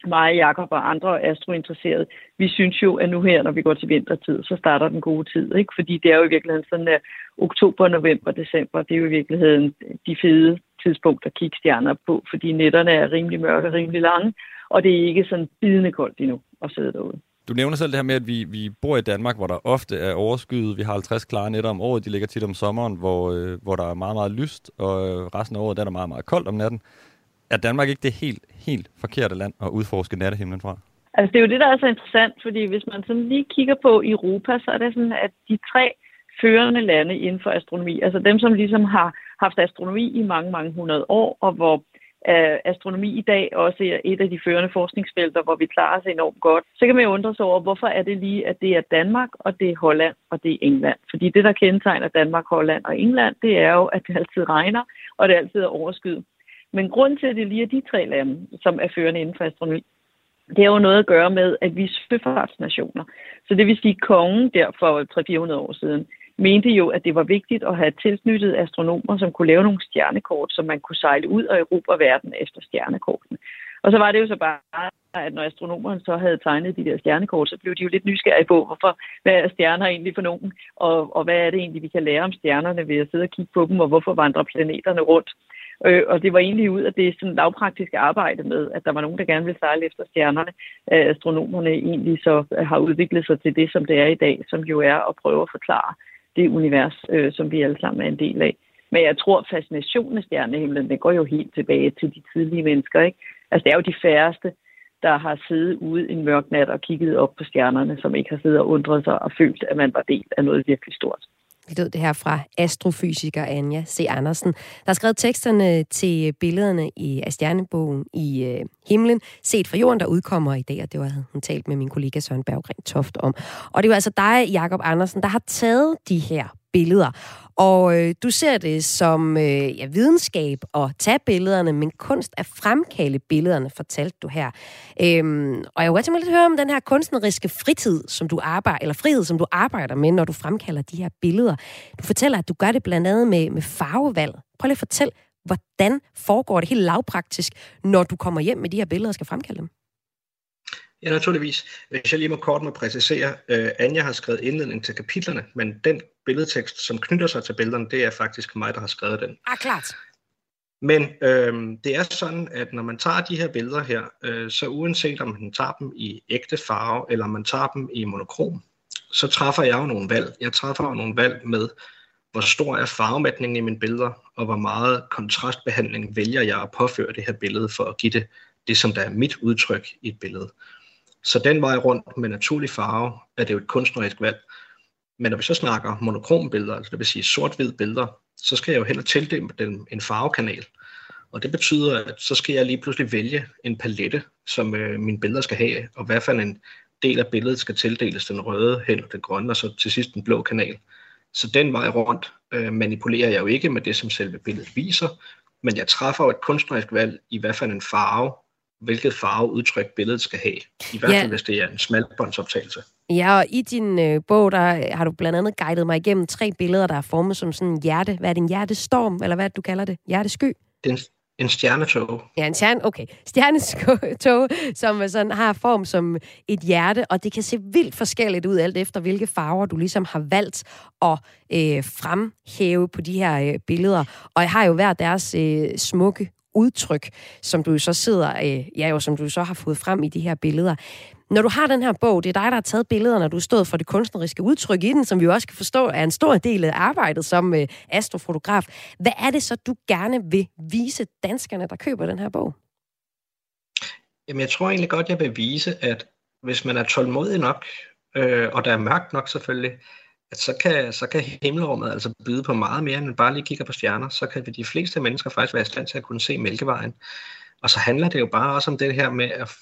mig, Jakob og andre astrointeresserede, vi synes jo, at nu her, når vi går til vintertid, så starter den gode tid. Ikke? Fordi det er jo i virkeligheden sådan, at oktober, november, december, det er jo i virkeligheden de fede tidspunkter at kigge stjerner på, fordi nætterne er rimelig mørke og rimelig lange, og det er ikke sådan bidende koldt endnu at sidde derude.
Du nævner selv det her med, at vi, vi bor i Danmark, hvor der ofte er overskyet. Vi har 50 klare nætter om året. De ligger tit om sommeren, hvor, øh, hvor der er meget, meget lyst, og øh, resten af året der er der meget, meget koldt om natten. Er Danmark ikke det helt, helt forkerte land at udforske nattehimlen fra?
Altså, det er jo det, der er så interessant, fordi hvis man sådan lige kigger på Europa, så er det sådan, at de tre førende lande inden for astronomi, altså dem, som ligesom har haft astronomi i mange, mange hundrede år, og hvor øh, astronomi i dag også er et af de førende forskningsfelter, hvor vi klarer os enormt godt, så kan man jo undre sig over, hvorfor er det lige, at det er Danmark, og det er Holland, og det er England. Fordi det, der kendetegner Danmark, Holland og England, det er jo, at det altid regner, og det altid er overskyet. Men grund til, at det lige er de tre lande, som er førende inden for astronomi, det har jo noget at gøre med, at vi er søfartsnationer. Så det vil sige, at kongen der for 300-400 år siden mente jo, at det var vigtigt at have tilknyttet astronomer, som kunne lave nogle stjernekort, så man kunne sejle ud og erobre verden efter stjernekortene. Og så var det jo så bare, at når astronomerne så havde tegnet de der stjernekort, så blev de jo lidt nysgerrige på, hvorfor, hvad er stjerner egentlig for nogen, og, og hvad er det egentlig, vi kan lære om stjernerne ved at sidde og kigge på dem, og hvorfor vandrer planeterne rundt. Øh, og det var egentlig ud af det sådan lavpraktiske arbejde med, at der var nogen, der gerne ville sejle efter stjernerne. Øh, astronomerne egentlig så øh, har udviklet sig til det, som det er i dag, som jo er at prøve at forklare det univers, øh, som vi alle sammen er en del af. Men jeg tror, fascinationen af stjernehimlen, den går jo helt tilbage til de tidlige mennesker. Ikke? Altså, det er jo de færreste, der har siddet ude en mørk nat og kigget op på stjernerne, som ikke har siddet og undret sig og følt, at man var del af noget virkelig stort.
Lød det her fra astrofysiker Anja C. Andersen, der har skrevet teksterne til billederne i af stjernebogen i øh, himlen, set fra jorden, der udkommer i dag, og det var hun talt med min kollega Søren Berggren Toft om. Og det var altså dig, Jakob Andersen, der har taget de her billeder. Og øh, du ser det som øh, ja, videnskab at tage billederne, men kunst at fremkalde billederne, fortalte du her. Øhm, og jeg vil godt lidt høre om den her kunstneriske fritid, som du arbejder, eller frihed, som du arbejder med, når du fremkalder de her billeder. Du fortæller, at du gør det blandt andet med, med farvevalg. Prøv lige at fortælle, hvordan foregår det helt lavpraktisk, når du kommer hjem med de her billeder og skal fremkalde dem?
Ja, naturligvis. Hvis jeg lige må kort må præcisere, øh, Anja har skrevet indledning til kapitlerne, men den billedtekst, som knytter sig til billederne, det er faktisk mig, der har skrevet den.
Ah, klart.
Men øh, det er sådan, at når man tager de her billeder her, øh, så uanset om man tager dem i ægte farve, eller man tager dem i monokrom, så træffer jeg jo nogle valg. Jeg træffer jo nogle valg med, hvor stor er farvemætningen i mine billeder, og hvor meget kontrastbehandling vælger jeg at påføre det her billede, for at give det det, som der er mit udtryk i et billede. Så den vej rundt med naturlig farve, er det jo et kunstnerisk valg. Men når vi så snakker monokrom billeder, altså det vil sige sort-hvid billeder, så skal jeg jo heller tildele dem en farvekanal. Og det betyder, at så skal jeg lige pludselig vælge en palette, som øh, mine billeder skal have, og hvad for en del af billedet skal tildeles den røde, hen den grønne, og så til sidst den blå kanal. Så den vej rundt øh, manipulerer jeg jo ikke med det, som selve billedet viser, men jeg træffer jo et kunstnerisk valg i hvad for en farve, hvilket farveudtryk billedet skal have. I hvert fald, ja. hvis det er en smalbåndsoptagelse.
Ja, og i din øh, bog, der har du blandt andet guidet mig igennem tre billeder, der er formet som sådan en hjerte. Hvad er det, en hjertestorm, eller hvad du kalder det? Hjertesky?
Det er en, en stjernetog.
Ja, en stjerne, okay. Stjernetog, som sådan har form som et hjerte, og det kan se vildt forskelligt ud, alt efter hvilke farver du ligesom har valgt at øh, fremhæve på de her øh, billeder. Og jeg har jo hver deres øh, smukke udtryk, som du så sidder, øh, ja jo, som du så har fået frem i de her billeder. Når du har den her bog, det er dig, der har taget billederne, og du har stået for det kunstneriske udtryk i den, som vi også kan forstå er en stor del af arbejdet som øh, astrofotograf. Hvad er det så, du gerne vil vise danskerne, der køber den her bog?
Jamen, jeg tror egentlig godt, jeg vil vise, at hvis man er tålmodig nok, øh, og der er mørkt nok selvfølgelig, at så kan, så kan himmelrummet altså byde på meget mere, end bare lige kigger på stjerner. Så kan de fleste mennesker faktisk være i stand til at kunne se Mælkevejen. Og så handler det jo bare også om det her med at,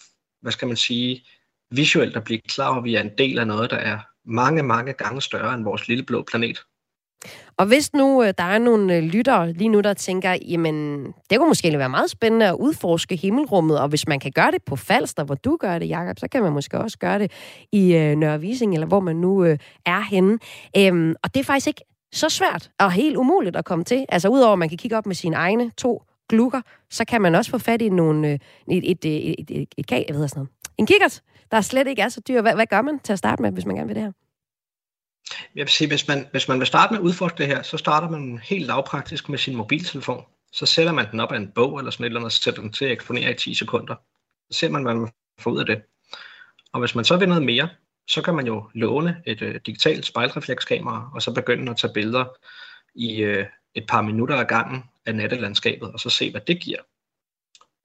hvad skal man sige, visuelt at blive klar over, at vi er en del af noget, der er mange, mange gange større end vores lille blå planet.
Og hvis nu der er nogle lyttere lige nu, der tænker, jamen, det kunne måske være meget spændende at udforske himmelrummet, og hvis man kan gøre det på Falster, hvor du gør det, Jakob, så kan man måske også gøre det i øh, Nørre Vising, eller hvor man nu øh, er henne. Øhm, og det er faktisk ikke så svært og helt umuligt at komme til. Altså udover at man kan kigge op med sine egne to glukker, så kan man også få fat i nogle, øh, et, et, et, et, et, et, et, et, sådan noget, en kikkert, der slet ikke er så dyr. Hvad, hvad gør man til at starte med, hvis man gerne vil det her?
Jeg vil sige, hvis man, hvis man vil starte med at udforske det her, så starter man helt lavpraktisk med sin mobiltelefon. Så sætter man den op af en bog eller sådan et eller andet, og sætter den til at eksponere i 10 sekunder. Så ser man, hvad man får ud af det. Og hvis man så vil noget mere, så kan man jo låne et øh, digitalt spejlreflekskamera, og så begynde at tage billeder i øh, et par minutter ad gangen af nattelandskabet, og så se, hvad det giver.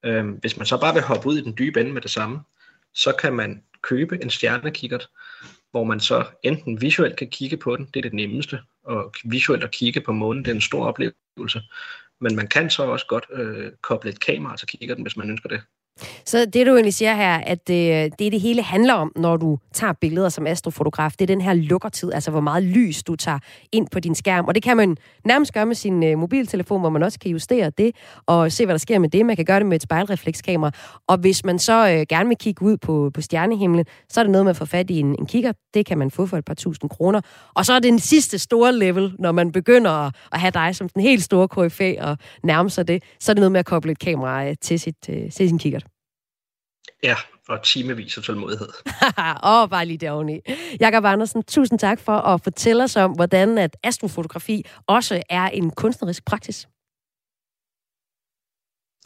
Øh, hvis man så bare vil hoppe ud i den dybe ende med det samme, så kan man købe en stjernekikkert, hvor man så enten visuelt kan kigge på den, det er det nemmeste, og visuelt at kigge på månen, det er en stor oplevelse. Men man kan så også godt øh, koble et kamera så kigger den, hvis man ønsker det.
Så det, du egentlig siger her, at det, det det hele handler om, når du tager billeder som astrofotograf, det er den her lukkertid, altså hvor meget lys du tager ind på din skærm. Og det kan man nærmest gøre med sin øh, mobiltelefon, hvor man også kan justere det og se, hvad der sker med det. Man kan gøre det med et spejlreflekskamera. Og hvis man så øh, gerne vil kigge ud på, på stjernehimlen, så er det noget med at få fat i en, en kigger. Det kan man få for et par tusind kroner. Og så er det den sidste store level, når man begynder at, at have dig som den helt store KFA og nærme sig det, så er det noget med at koble et kamera øh, til, sit, øh, til sin kigger.
Ja, og timevis af tålmodighed. <laughs>
Oh, bare lige deroveni. Jakob Andersen, tusind tak for at fortælle os om, hvordan at astrofotografi også er en kunstnerisk praksis.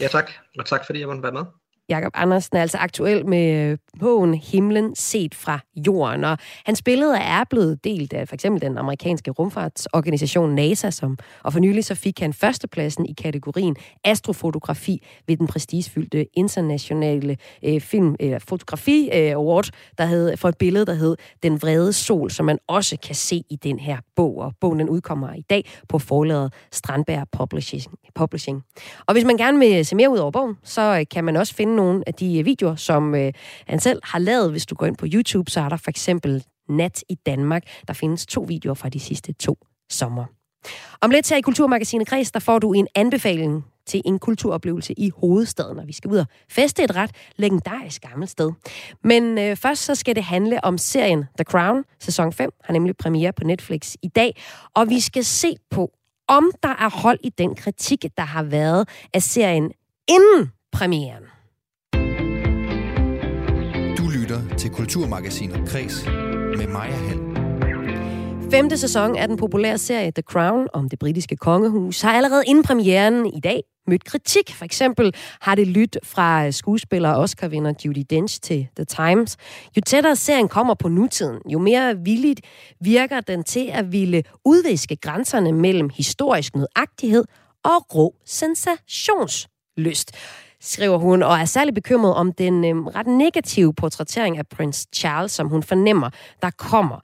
Ja, tak. Og tak fordi jeg måtte være med.
Jakob Andersen er altså aktuel med øh, bogen Himlen set fra jorden, og hans billeder er blevet delt af for eksempel den amerikanske rumfartsorganisation NASA, som, og for nylig så fik han førstepladsen i kategorien astrofotografi ved den prestigefyldte internationale øh, film eller fotografi øh, award, der hed, for et billede, der hed Den vrede sol, som man også kan se i den her bog, og bogen den udkommer i dag på forlaget Strandberg Publishing. Publishing. Og hvis man gerne vil se mere ud over bogen, så øh, kan man også finde nogle af de øh, videoer, som øh, han selv har lavet. Hvis du går ind på YouTube, så er der for eksempel Nat i Danmark. Der findes to videoer fra de sidste to sommer. Om lidt her i Kulturmagasinet Kreds, der får du en anbefaling til en kulturoplevelse i hovedstaden, og vi skal ud og feste et ret legendarisk gammelt sted. Men øh, først så skal det handle om serien The Crown. Sæson 5 har nemlig premiere på Netflix i dag, og vi skal se på, om der er hold i den kritik, der har været af serien inden premieren
lytter til Kulturmagasinet Kres med Maja Hall.
Femte sæson af den populære serie The Crown om det britiske kongehus har allerede inden premieren i dag mødt kritik. For eksempel har det lyttet fra øh, skuespiller og Oscar-vinder Judy Dench til The Times. Jo tættere serien kommer på nutiden, jo mere villigt virker den til at ville udviske grænserne mellem historisk nødagtighed og rå sensationslyst skriver hun, og er særlig bekymret om den øh, ret negative portrættering af prins Charles, som hun fornemmer, der kommer.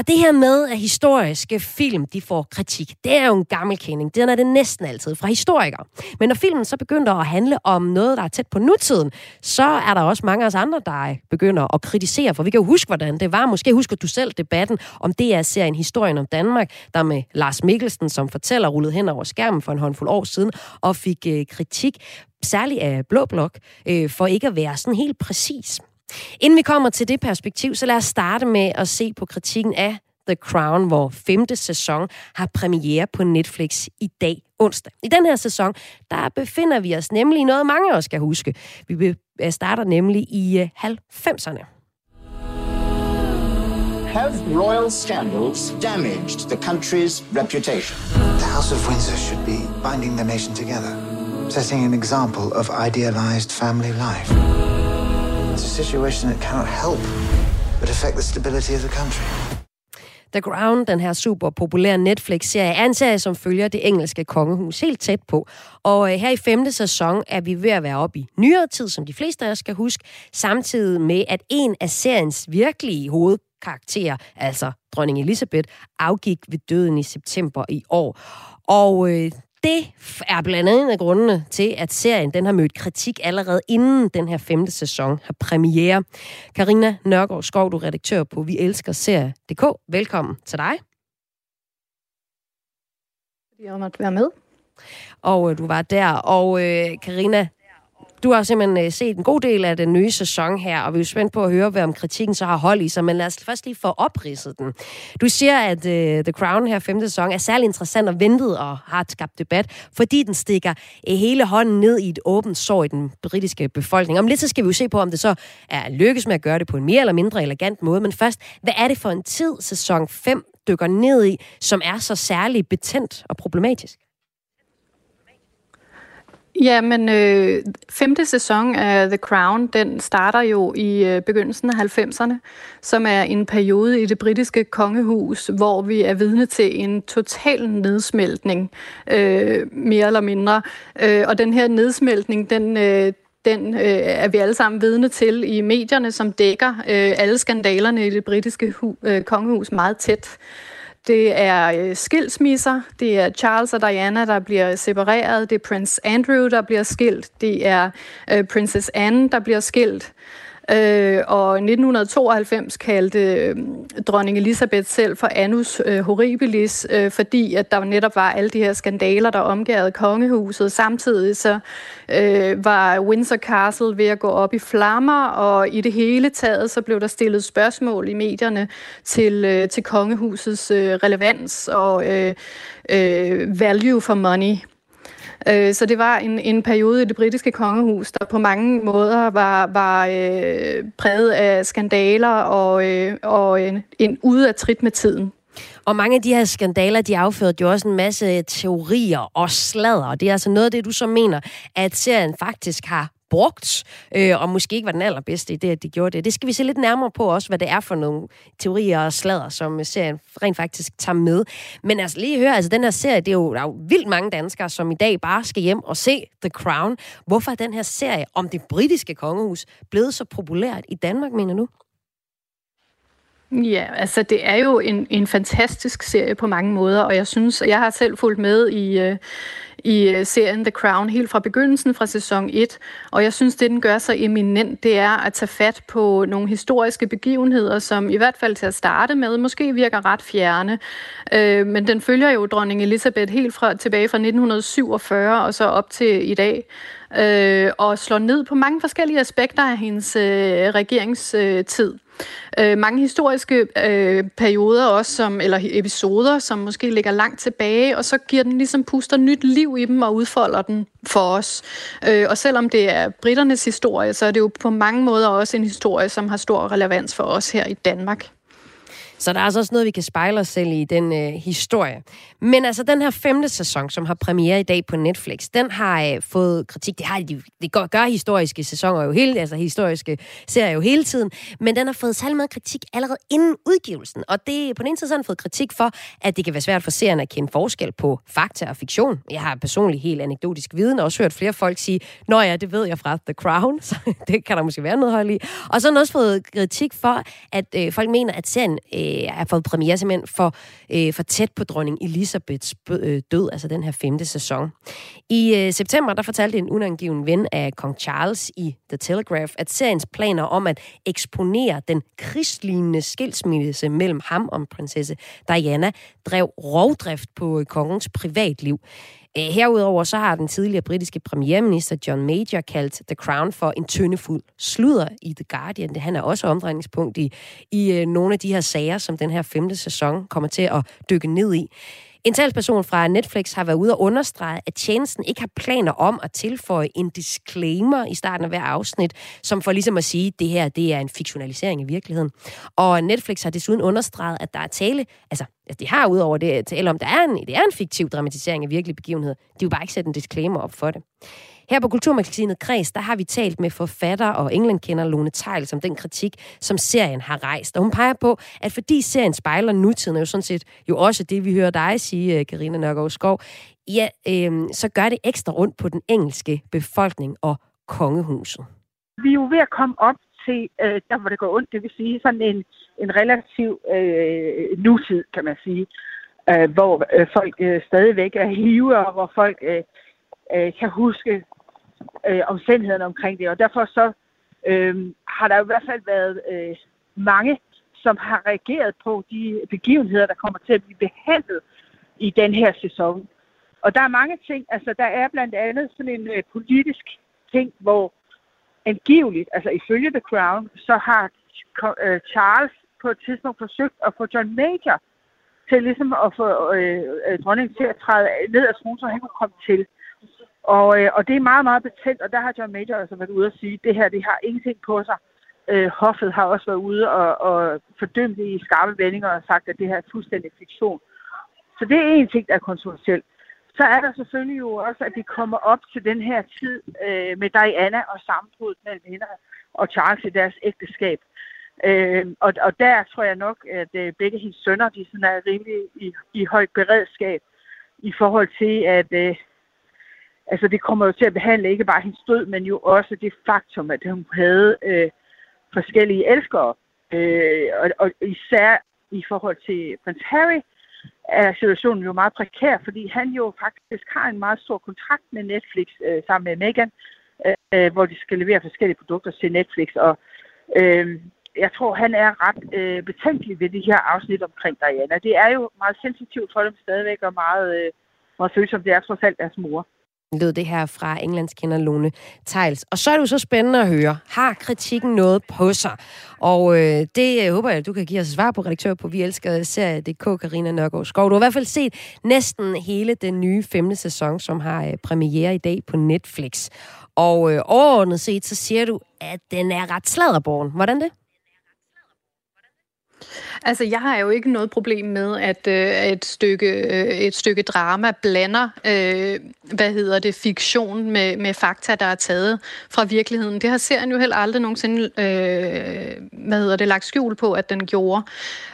Og det her med, at historiske film de får kritik, det er jo en gammel kending. Den er det næsten altid fra historikere. Men når filmen så begynder at handle om noget, der er tæt på nutiden, så er der også mange af os andre, der begynder at kritisere. For vi kan jo huske, hvordan det var. Måske husker du selv debatten om DR-serien Historien om Danmark, der med Lars Mikkelsen, som fortæller, rullede hen over skærmen for en håndfuld år siden, og fik øh, kritik særligt af Blå Blok, øh, for ikke at være sådan helt præcis. Inden vi kommer til det perspektiv, så lad os starte med at se på kritikken af The Crown, hvor femte sæson har premiere på Netflix i dag onsdag. I den her sæson, der befinder vi os nemlig i noget, mange af os skal huske. Vi starter nemlig i 90'erne. Øh,
Have royal scandals damaged the country's reputation?
The House of Windsor should be binding the nation together setting an example of idealized family life. It's a situation that cannot help but affect the stability of the country.
The Crown, den her super populære Netflix-serie, er en serie, som følger det engelske kongehus helt tæt på. Og øh, her i femte sæson er vi ved at være oppe i nyere tid, som de fleste af os skal huske, samtidig med, at en af seriens virkelige hovedkarakterer, altså dronning Elisabeth, afgik ved døden i september i år. Og øh, det er blandt andet en af grundene til, at serien den har mødt kritik allerede inden den her femte sæson har premiere. Karina Nørgaard Skov, du er redaktør på Vi Elsker Serie.dk. Velkommen til dig.
Jeg måtte være med.
Og øh, du var der. Og øh, Karina, du har simpelthen øh, set en god del af den nye sæson her, og vi er spændt på at høre, hvad om kritikken så har hold i sig, men lad os først lige få opridset den. Du siger, at uh, The Crown her femte sæson er særlig interessant og ventet og har skabt debat, fordi den stikker øh, hele hånden ned i et åbent sår i den britiske befolkning. Om lidt så skal vi jo se på, om det så er lykkes med at gøre det på en mere eller mindre elegant måde, men først, hvad er det for en tid, sæson 5 dykker ned i, som er så særligt betændt og problematisk?
Ja, men øh, femte sæson af The Crown, den starter jo i øh, begyndelsen af 90'erne, som er en periode i det britiske kongehus, hvor vi er vidne til en total nedsmeltning, øh, mere eller mindre. Øh, og den her nedsmeltning, den, øh, Den øh, er vi alle sammen vidne til i medierne, som dækker øh, alle skandalerne i det britiske hu- øh, kongehus meget tæt. Det er øh, skilsmisser, det er Charles og Diana, der bliver separeret, det er Prince Andrew, der bliver skilt, det er øh, Princess Anne, der bliver skilt. Øh, og 1992 kaldte øh, dronning Elisabeth selv for Annus øh, Horribilis, øh, fordi at der netop var alle de her skandaler, der omgærede kongehuset. Samtidig så øh, var Windsor Castle ved at gå op i flammer, og i det hele taget så blev der stillet spørgsmål i medierne til, øh, til kongehusets øh, relevans og øh, øh, value for money. Øh, så det var en, en periode i det britiske kongehus, der på mange måder var, var øh, præget af skandaler og, øh, og en, en ude af trit med tiden.
Og mange af de her skandaler, de afførte jo også en masse teorier og sladder. Det er altså noget af det, du så mener, at serien faktisk har brugt, øh, og måske ikke var den allerbedste idé, at de gjorde det. Det skal vi se lidt nærmere på også, hvad det er for nogle teorier og sladder, som serien rent faktisk tager med. Men altså lige høre, altså den her serie, det er jo, der er jo vildt mange danskere, som i dag bare skal hjem og se The Crown. Hvorfor er den her serie om det britiske kongehus blevet så populært i Danmark, mener du?
Ja, altså det er jo en, en fantastisk serie på mange måder, og jeg synes, jeg har selv fulgt med i, øh, i øh, serien The Crown helt fra begyndelsen, fra sæson 1. Og jeg synes, det den gør så eminent, det er at tage fat på nogle historiske begivenheder, som i hvert fald til at starte med, måske virker ret fjerne. Øh, men den følger jo dronning Elisabeth helt fra, tilbage fra 1947 og så op til i dag. Øh, og slår ned på mange forskellige aspekter af hendes øh, regeringstid. Øh, mange historiske øh, perioder også, som, eller episoder, som måske ligger langt tilbage, og så giver den ligesom puster nyt liv i dem og udfolder den for os. Øh, og selvom det er britternes historie, så er det jo på mange måder også en historie, som har stor relevans for os her i Danmark.
Så der er altså også noget, vi kan spejle os selv i den øh, historie. Men altså, den her femte sæson, som har premiere i dag på Netflix, den har øh, fået kritik. Det, har de, det gør, gør historiske sæsoner jo hele, altså historiske serier jo hele tiden, men den har fået særlig meget kritik allerede inden udgivelsen. Og det, på den ene side så har den fået kritik for, at det kan være svært for seerne at kende forskel på fakta og fiktion. Jeg har personligt helt anekdotisk viden, og også hørt flere folk sige, Nå ja, det ved jeg fra The Crown, <laughs> så det kan der måske være noget hold i. Og så har den også fået kritik for, at øh, folk mener, at serien øh, øh, har fået premiere simpelthen for, øh, for tæt på dronning Elisabeths øh, død, altså den her femte sæson. I øh, september, der fortalte en unangiven ven af kong Charles i The Telegraph, at seriens planer om at eksponere den krigslignende skilsmisse mellem ham og prinsesse Diana drev rovdrift på øh, kongens privatliv. Øh, herudover så har den tidligere britiske premierminister John Major kaldt The Crown for en tyndefuld sludder i The Guardian. Det han er også omdrejningspunkt i, i øh, nogle af de her sager, som den her femte sæson kommer til at dykke ned i. En talsperson fra Netflix har været ude og understrege, at tjenesten ikke har planer om at tilføje en disclaimer i starten af hver afsnit, som for ligesom at sige, at det her det er en fiktionalisering i virkeligheden. Og Netflix har desuden understreget, at der er tale, altså de har udover det tale om, der er en, det er en fiktiv dramatisering af virkelige begivenheder. De vil bare ikke sætte en disclaimer op for det. Her på Kulturmagasinet Kreds, der har vi talt med forfatter og englandkender Lone Tejl som den kritik, som serien har rejst. Og hun peger på, at fordi serien spejler nutiden, er jo sådan set jo også det, vi hører dig sige, øh, Karina Nørgaard Skov, ja, øh, så gør det ekstra rundt på den engelske befolkning og kongehuset.
Vi er jo ved at komme op til, øh, der hvor det går ondt, det vil sige sådan en, en relativ øh, nutid, kan man sige, øh, hvor øh, folk øh, stadigvæk er hive, og hvor folk øh, øh, kan huske øh, omstændighederne omkring det. Og derfor så øh, har der i hvert fald været øh, mange, som har reageret på de begivenheder, der kommer til at blive behandlet i den her sæson. Og der er mange ting, altså der er blandt andet sådan en øh, politisk ting, hvor angiveligt, altså ifølge The Crown, så har øh, Charles på et tidspunkt forsøgt at få John Major til ligesom at få øh, øh, dronningen til at træde ned af tronen, så han kunne komme til. Og, øh, og det er meget, meget betændt, og der har John Major altså været ude at sige, at det her det har ingenting på sig. Øh, Hoffet har også været ude og, og fordømt det i skarpe vendinger og sagt, at det her er fuldstændig fiktion. Så det er en ting, der er kontroversielt. Så er der selvfølgelig jo også, at vi kommer op til den her tid øh, med Diana og sammenbruddet mellem hende og Charles i deres ægteskab. Øh, og, og der tror jeg nok, at øh, begge hendes sønner de sådan er rimelig i, i højt beredskab i forhold til, at, øh, altså det kommer jo til at behandle ikke bare hendes død, men jo også det faktum, at hun havde øh, forskellige elskere. Øh, og, og især i forhold til prins Harry er situationen jo meget prekær, fordi han jo faktisk har en meget stor kontrakt med Netflix øh, sammen med Meghan, øh, hvor de skal levere forskellige produkter til Netflix. Og øh, jeg tror, han er ret øh, betænkelig ved de her afsnit omkring Diana. Det er jo meget sensitivt for dem stadigvæk, og meget, øh, meget følsomt. Det er trods alt deres mor
lød det her fra Englands kender Lone Tejls. Og så er det jo så spændende at høre, har kritikken noget på sig? Og øh, det øh, håber jeg, at du kan give os svar på, redaktør på Vi Elsker Serie.dk, Karina Nørgaard Skov. Du har i hvert fald set næsten hele den nye femte sæson, som har øh, premiere i dag på Netflix. Og øh, overordnet set, så siger du, at den er ret sladderborn. Hvordan det?
Altså, jeg har jo ikke noget problem med, at øh, et, stykke, øh, et stykke drama blander, øh, hvad hedder det, fiktion med, med fakta, der er taget fra virkeligheden. Det har serien jo heller aldrig nogensinde, øh, hvad hedder det, lagt skjul på, at den gjorde.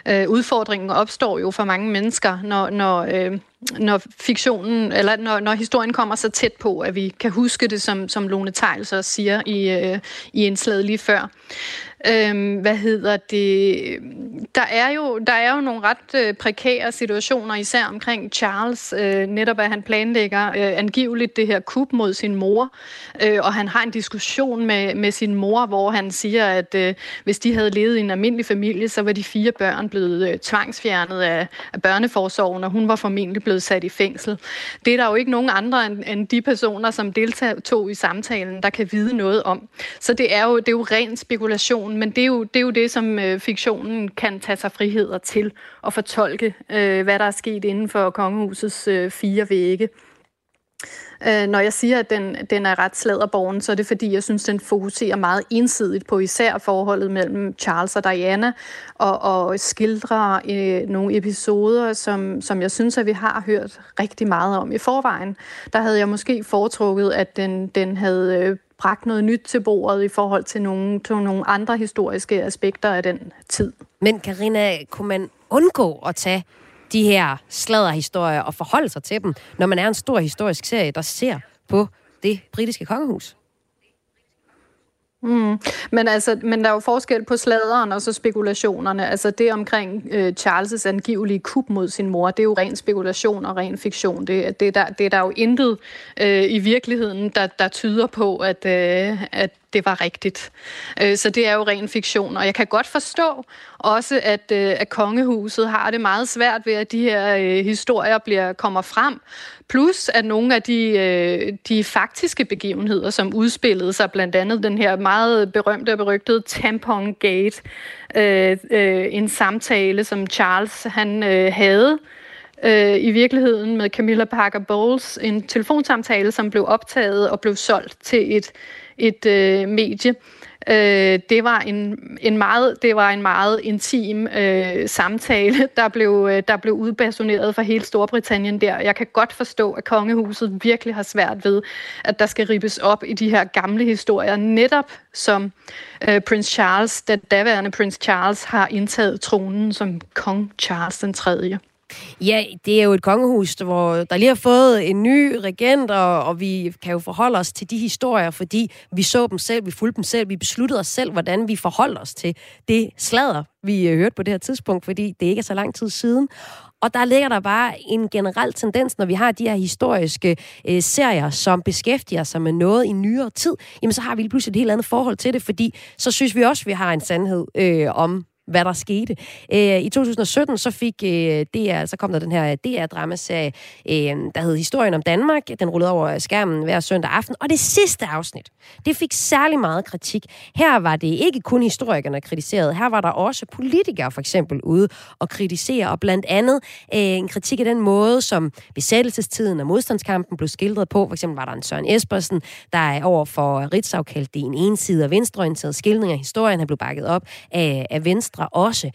Øh, udfordringen opstår jo for mange mennesker, når, når øh, når fiktionen, eller når, når historien kommer så tæt på, at vi kan huske det, som, som Lone Tejl så siger i, øh, i indslaget lige før. Øhm, hvad hedder det? Der er jo, der er jo nogle ret øh, prekære situationer, især omkring Charles, øh, netop at han planlægger øh, angiveligt det her kup mod sin mor, øh, og han har en diskussion med, med sin mor, hvor han siger, at øh, hvis de havde levet i en almindelig familie, så var de fire børn blevet øh, tvangsfjernet af, af børneforsorgen, og hun var formentlig blevet sat i fængsel. Det er der jo ikke nogen andre end, end de personer, som deltog i samtalen, der kan vide noget om. Så det er jo, det er jo ren spekulation, men det er jo det, er jo det som øh, fiktionen kan tage sig friheder til at fortolke, øh, hvad der er sket inden for kongehusets øh, fire vægge. Øh, når jeg siger, at den, den er ret sladderborgen, så er det fordi, jeg synes, den fokuserer meget ensidigt på især forholdet mellem Charles og Diana, og, og skildrer øh, nogle episoder, som, som jeg synes, at vi har hørt rigtig meget om i forvejen. Der havde jeg måske foretrukket, at den, den havde øh, bragt noget nyt til bordet i forhold til nogle, til nogle andre historiske aspekter af den tid.
Men Karina, kunne man undgå at tage de her sladderhistorier og forholde sig til dem, når man er en stor historisk serie, der ser på det britiske kongehus?
Mm. Men, altså, men der er jo forskel på sladeren og så spekulationerne. Altså det omkring øh, Charles' angivelige kup mod sin mor, det er jo ren spekulation og ren fiktion. Det, det, der, det er der jo intet øh, i virkeligheden, der, der tyder på, at, øh, at det var rigtigt. Øh, så det er jo ren fiktion, og jeg kan godt forstå også, at, øh, at kongehuset har det meget svært ved, at de her øh, historier bliver kommer frem. Plus at nogle af de, de faktiske begivenheder, som udspillede sig, blandt andet den her meget berømte og berygtede Tampon Gate, en samtale, som Charles han havde, i virkeligheden med Camilla Parker Bowles, en telefonsamtale, som blev optaget og blev solgt til et et øh, medie. Øh, det var en, en meget det var en meget intim øh, samtale, <laughs> der blev øh, der blev udbasoneret fra hele Storbritannien der. Jeg kan godt forstå, at kongehuset virkelig har svært ved, at der skal ribbes op i de her gamle historier, netop som øh, prins Charles, den daværende prins Charles, har indtaget tronen som kong Charles den 3.
Ja, det er jo et kongehus, hvor der lige har fået en ny regent, og, og vi kan jo forholde os til de historier, fordi vi så dem selv, vi fulgte dem selv, vi besluttede os selv, hvordan vi forholder os til det slader, vi øh, hørte på det her tidspunkt, fordi det ikke er så lang tid siden. Og der ligger der bare en generel tendens, når vi har de her historiske øh, serier, som beskæftiger sig med noget i nyere tid, jamen så har vi lige pludselig et helt andet forhold til det, fordi så synes vi også, at vi har en sandhed øh, om hvad der skete. Øh, I 2017 så fik øh, DR, så kom der den her øh, DR-dramaserie, øh, der hed Historien om Danmark. Den rullede over øh, skærmen hver søndag aften. Og det sidste afsnit, det fik særlig meget kritik. Her var det ikke kun historikerne kritiseret. Her var der også politikere for eksempel ude og kritisere. Og blandt andet øh, en kritik af den måde, som besættelsestiden og modstandskampen blev skildret på. For eksempel var der en Søren Espersen, der er over for Ritzau kaldte det en ensidig og venstreorienteret skildring af historien. Han blev bakket op af, af Venstre Venstre også.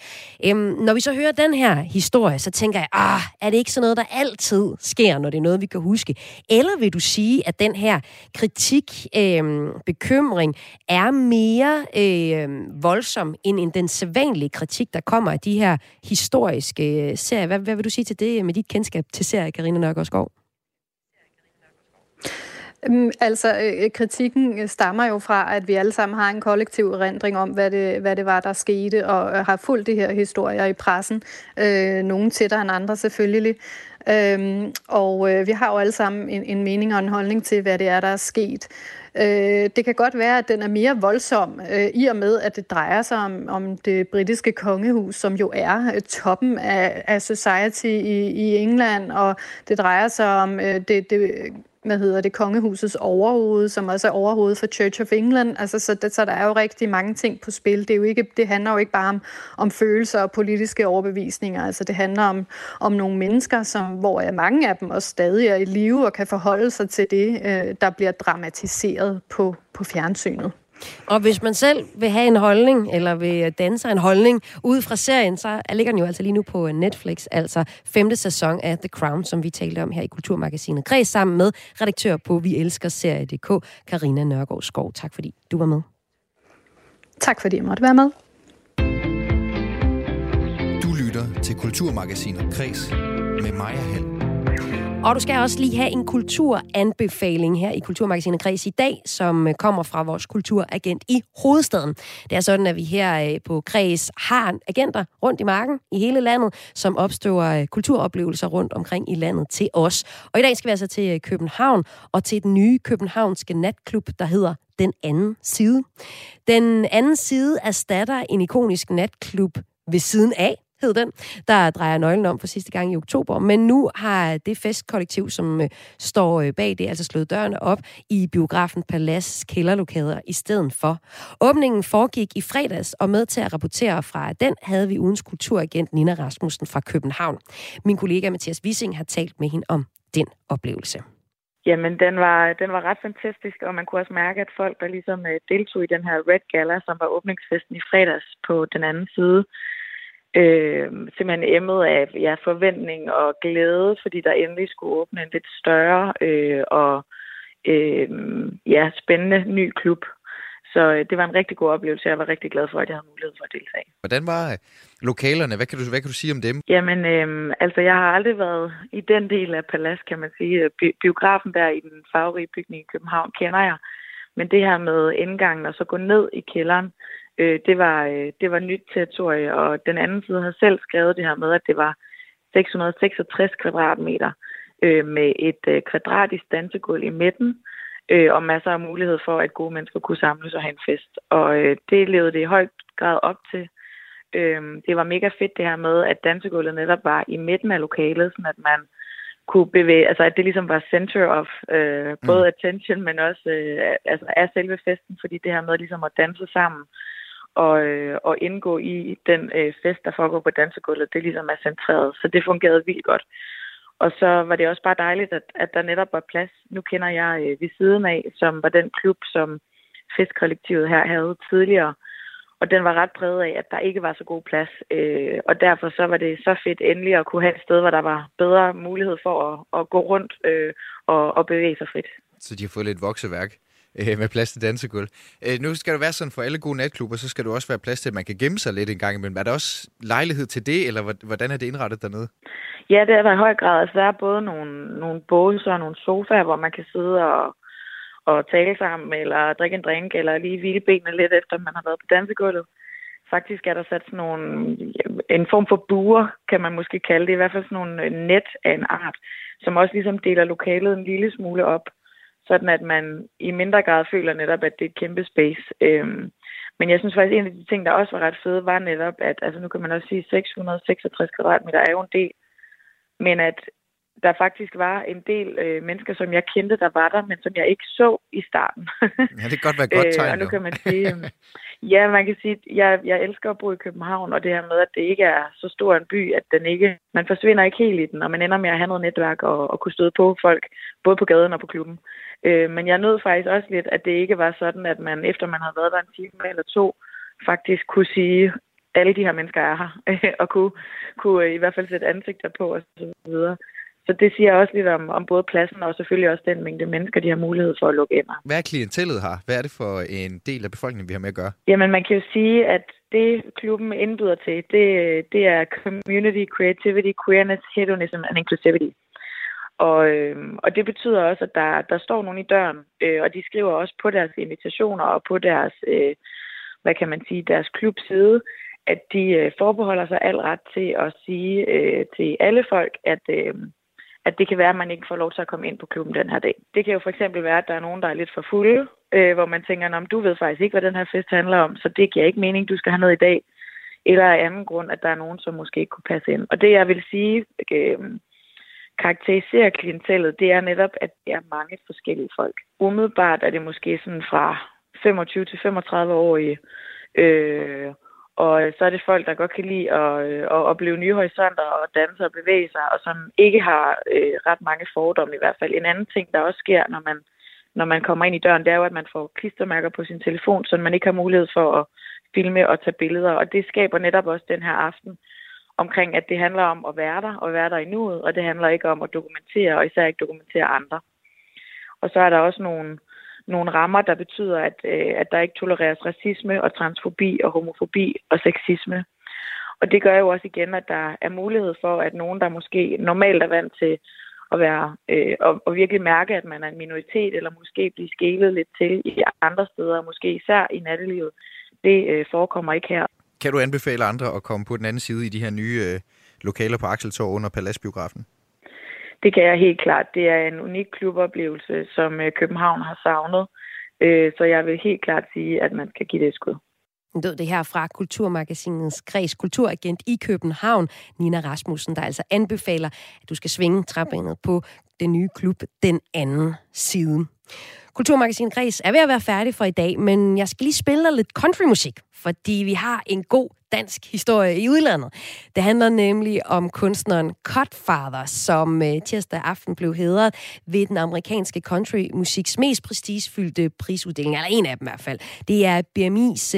Øhm, når vi så hører den her historie, så tænker jeg, ah, er det ikke sådan noget, der altid sker, når det er noget, vi kan huske? Eller vil du sige, at den her kritik, øhm, bekymring, er mere øhm, voldsom end, end den sædvanlige kritik, der kommer af de her historiske øh, serier? Hvad, hvad vil du sige til det øh, med dit kendskab til serier, Karina Nørgaard Skov?
Øhm, altså, øh, øh, kritikken øh, stammer jo fra, at vi alle sammen har en kollektiv erindring om, hvad det, hvad det var, der skete, og har fulgt de her historier i pressen. Øh, nogle tættere end andre selvfølgelig. Øhm, og øh, vi har jo alle sammen en, en mening og en holdning til, hvad det er, der er sket. Øh, det kan godt være, at den er mere voldsom, øh, i og med, at det drejer sig om, om det britiske kongehus, som jo er øh, toppen af, af society i, i England, og det drejer sig om øh, det, det hvad hedder det, kongehusets overhoved, som også er overhoved for Church of England. Altså, så, det, så der er jo rigtig mange ting på spil. Det, er jo ikke, det handler jo ikke bare om, om følelser og politiske overbevisninger. Altså, det handler om, om nogle mennesker, som, hvor mange af dem også stadig er i live og kan forholde sig til det, øh, der bliver dramatiseret på, på fjernsynet.
Og hvis man selv vil have en holdning, eller vil danse en holdning ud fra serien, så ligger den jo altså lige nu på Netflix, altså femte sæson af The Crown, som vi talte om her i Kulturmagasinet Græs, sammen med redaktør på Vi Elsker Serie.dk, Karina Nørgaard Skov. Tak fordi du var med.
Tak fordi jeg måtte være med.
Du lytter til Kulturmagasinet Kres med Maja Hall.
Og du skal også lige have en kulturanbefaling her i Kulturmagasinet Kreds i dag, som øh, kommer fra vores kulturagent i hovedstaden. Det er sådan, at vi her øh, på Kreds har agenter rundt i marken i hele landet, som opstøver øh, kulturoplevelser rundt omkring i landet til os. Og i dag skal vi altså til København og til den nye københavnske natklub, der hedder Den Anden Side. Den Anden Side erstatter en ikonisk natklub ved siden af, hed den, der drejer nøglen om for sidste gang i oktober. Men nu har det festkollektiv, som øh, står øh, bag det, altså slået dørene op i biografen Palace kælderlokaler i stedet for. Åbningen foregik i fredags, og med til at rapportere fra den havde vi ugens kulturagent Nina Rasmussen fra København. Min kollega Mathias Wissing har talt med hende om den oplevelse.
Jamen, den var, den var ret fantastisk, og man kunne også mærke, at folk, der ligesom øh, deltog i den her Red Gala, som var åbningsfesten i fredags på den anden side, øh, simpelthen emmet af ja, forventning og glæde, fordi der endelig skulle åbne en lidt større øh, og øh, ja, spændende ny klub. Så øh, det var en rigtig god oplevelse. Jeg var rigtig glad for, at jeg havde mulighed for at deltage.
Hvordan var øh, lokalerne? Hvad kan du, hvad kan du sige om dem?
Jamen, øh, altså jeg har aldrig været i den del af Palace, kan man sige. Bi- biografen der i den farverige bygning i København kender jeg. Men det her med indgangen og så gå ned i kælderen, øh, det, var, øh, det var nyt territorie, og den anden side havde selv skrevet det her med, at det var 666 kvadratmeter øh, med et øh, kvadratisk dansegulv i midten, øh, og masser af mulighed for, at gode mennesker kunne samles og have en fest. Og øh, det levede det i høj grad op til. Øh, det var mega fedt det her med, at dansegulvet netop var i midten af lokalet, sådan at man kunne bevæge, altså at det ligesom var center of øh, både mm. attention, men også øh, altså af selve festen, fordi det her med ligesom at danse sammen og, øh, og indgå i den øh, fest, der foregår på dansegulvet, det ligesom er centreret. Så det fungerede vildt godt. Og så var det også bare dejligt, at, at der netop var plads. Nu kender jeg øh, ved siden af, som var den klub, som festkollektivet her havde tidligere. Og den var ret præget af, at der ikke var så god plads. Øh, og derfor så var det så fedt endelig at kunne have et sted, hvor der var bedre mulighed for at, at gå rundt øh, og, og bevæge sig frit.
Så de har fået lidt vokseværk? Øh, med plads til dansegulv. Øh, nu skal det være sådan for alle gode natklubber, så skal du også være plads til, at man kan gemme sig lidt en gang imellem. Er der også lejlighed til det, eller hvordan er det indrettet dernede?
Ja, det er der i høj grad. Altså, der er både nogle, nogle båser og nogle sofaer, hvor man kan sidde og, og tale sammen, eller drikke en drink, eller lige hvile benene lidt efter, man har været på dansegulvet. Faktisk er der sat sådan nogle, en form for buer, kan man måske kalde det, i hvert fald sådan nogle øh, net af en art, som også ligesom deler lokalet en lille smule op sådan at man i mindre grad føler netop, at det er et kæmpe space. Øhm, men jeg synes faktisk, at en af de ting, der også var ret fede, var netop, at altså nu kan man også sige, 666 kvadratmeter er jo en del, men at der faktisk var en del øh, mennesker, som jeg kendte, der var der, men som jeg ikke så i starten. <laughs>
ja, det kan godt være godt tegn.
øh, og nu kan man sige, øh, ja, man kan sige, jeg, jeg elsker at bo i København, og det her med, at det ikke er så stor en by, at den ikke, man forsvinder ikke helt i den, og man ender med at have noget netværk og, og kunne støde på folk, både på gaden og på klubben. Øh, men jeg nød faktisk også lidt, at det ikke var sådan, at man efter man havde været der en time eller to, faktisk kunne sige, alle de her mennesker er her, <laughs> og kunne, kunne i hvert fald sætte ansigter på og så videre. Så det siger også lidt om, om både pladsen og selvfølgelig også den mængde mennesker, de har mulighed for at lukke ind.
Hvad er klientellet her? Hvad er det for en del af befolkningen, vi har med at gøre?
Jamen, man kan jo sige, at det klubben indbyder til, det, det er community, creativity, queerness, hedonism and inclusivity. Og, øh, og det betyder også, at der, der står nogen i døren, øh, og de skriver også på deres invitationer og på deres, øh, hvad kan man sige, deres klubside, at de øh, forbeholder sig al ret til at sige øh, til alle folk, at, øh, at det kan være, at man ikke får lov til at komme ind på klubben den her dag. Det kan jo for eksempel være, at der er nogen, der er lidt for fulde, øh, hvor man tænker, om du ved faktisk ikke, hvad den her fest handler om, så det giver ikke mening, du skal have noget i dag. Eller af anden grund, at der er nogen, som måske ikke kunne passe ind. Og det, jeg vil sige, øh, karakteriserer klientellet, det er netop, at det er mange forskellige folk. Umiddelbart er det måske sådan fra 25 til 35 årige, øh, og øh, så er det folk, der godt kan lide at, øh, at opleve nye horisonter og danse og bevæge sig, og som ikke har øh, ret mange fordomme i hvert fald. En anden ting, der også sker, når man, når man kommer ind i døren, det er jo, at man får klistermærker på sin telefon, så man ikke har mulighed for at filme og tage billeder. Og det skaber netop også den her aften omkring, at det handler om at være der og være der i nuet, og det handler ikke om at dokumentere, og især ikke dokumentere andre. Og så er der også nogle nogle rammer, der betyder, at, øh, at der ikke tolereres racisme og transfobi og homofobi og sexisme. Og det gør jo også igen, at der er mulighed for, at nogen, der måske normalt er vant til at være øh, og, og virkelig mærke, at man er en minoritet, eller måske blive skælet lidt til i andre steder, måske især i nattelivet, det øh, forekommer ikke her.
Kan du anbefale andre at komme på den anden side i de her nye øh, lokaler på Akseltorv under Paladsbiografen?
Det kan jeg helt klart. Det er en unik kluboplevelse, som øh, København har savnet. Øh, så jeg vil helt klart sige, at man skal give det et skud.
Lød det her fra Kulturmagasinets Kreds Kulturagent i København, Nina Rasmussen, der altså anbefaler, at du skal svinge træbenet på den nye klub den anden side. Kulturmagasin Græs er ved at være færdig for i dag, men jeg skal lige spille dig lidt countrymusik, fordi vi har en god dansk historie i udlandet. Det handler nemlig om kunstneren Cutfather, som øh, tirsdag aften blev hedret ved den amerikanske countrymusiks mest prestigefyldte prisuddeling, eller en af dem i hvert fald. Det er BMI's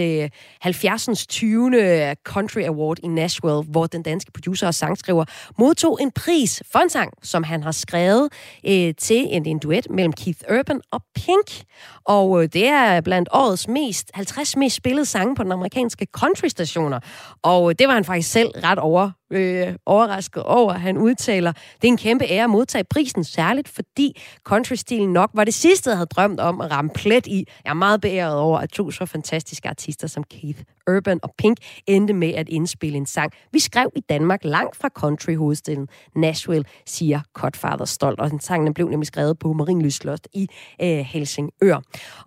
70'ens 20. Country Award i Nashville, hvor den danske producer og sangskriver modtog en pris for en sang, som han har skrevet øh, til en, en duet mellem Keith Urban og Pink. Og øh, det er blandt årets mest 50 mest spillede sange på den amerikanske country-stationer. Og øh, det var han faktisk selv ret over øh, overrasket over. Han udtaler, det er en kæmpe ære at modtage prisen, særligt fordi country-stilen nok var det sidste, jeg havde drømt om at ramme plet i. Jeg er meget beæret over, at to så fantastiske artister som Keith Urban og Pink endte med at indspille en sang. Vi skrev i Danmark langt fra country-hovedstaden Nashville, siger Cutfather stolt, og den sang blev nemlig skrevet på Marienlyst i øh, Helsingør.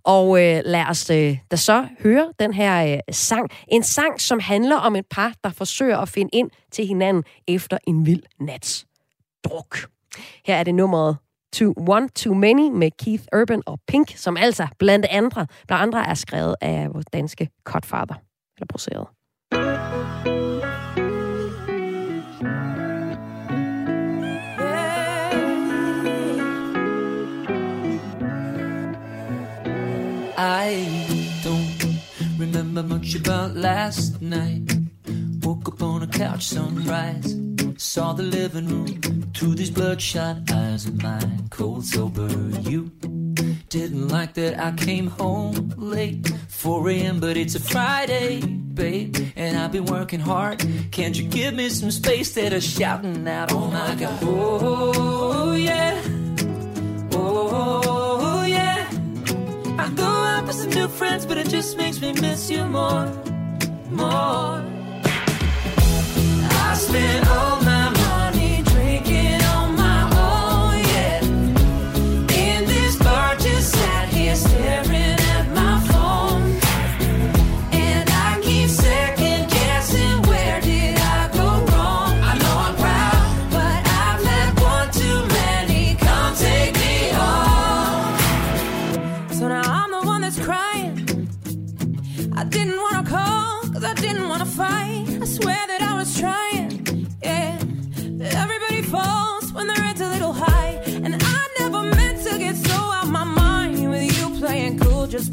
Og øh, lad os øh, da så høre den her øh, sang. En sang, som handler om et par, der forsøger at finde ind til hinanden efter en vild nats druk. Her er det nummeret to One Too Many med Keith Urban og Pink, som altså blandt andre, blandt andre er skrevet af vores danske Cutfather, eller produceret.
I don't remember much about last night. Woke up on a couch, sunrise. Saw the living room through these bloodshot eyes of mine. Cold sober, you didn't like that I came home late, 4 a.m. But it's a Friday, babe, and I've been working hard. Can't you give me some space? That are shouting out, oh my god, oh yeah, oh yeah. I go out with some new friends, but it just makes me miss you more, more spin it.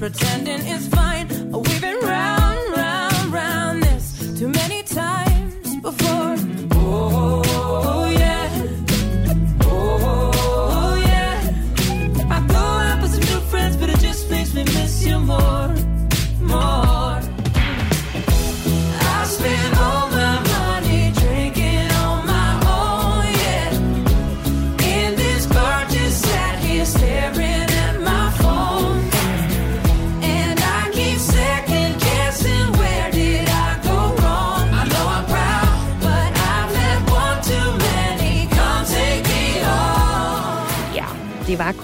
Pretending it's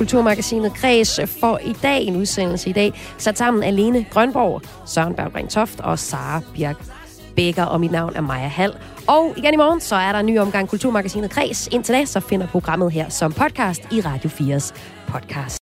Kulturmagasinet Græs for i dag. En udsendelse i dag sat sammen af Lene Grønborg, Søren Berggren Toft og Sara Birk Bækker, og mit navn er Maja Hall. Og igen i morgen, så er der en ny omgang Kulturmagasinet Græs. Indtil da, så finder programmet her som podcast i Radio 4's podcast.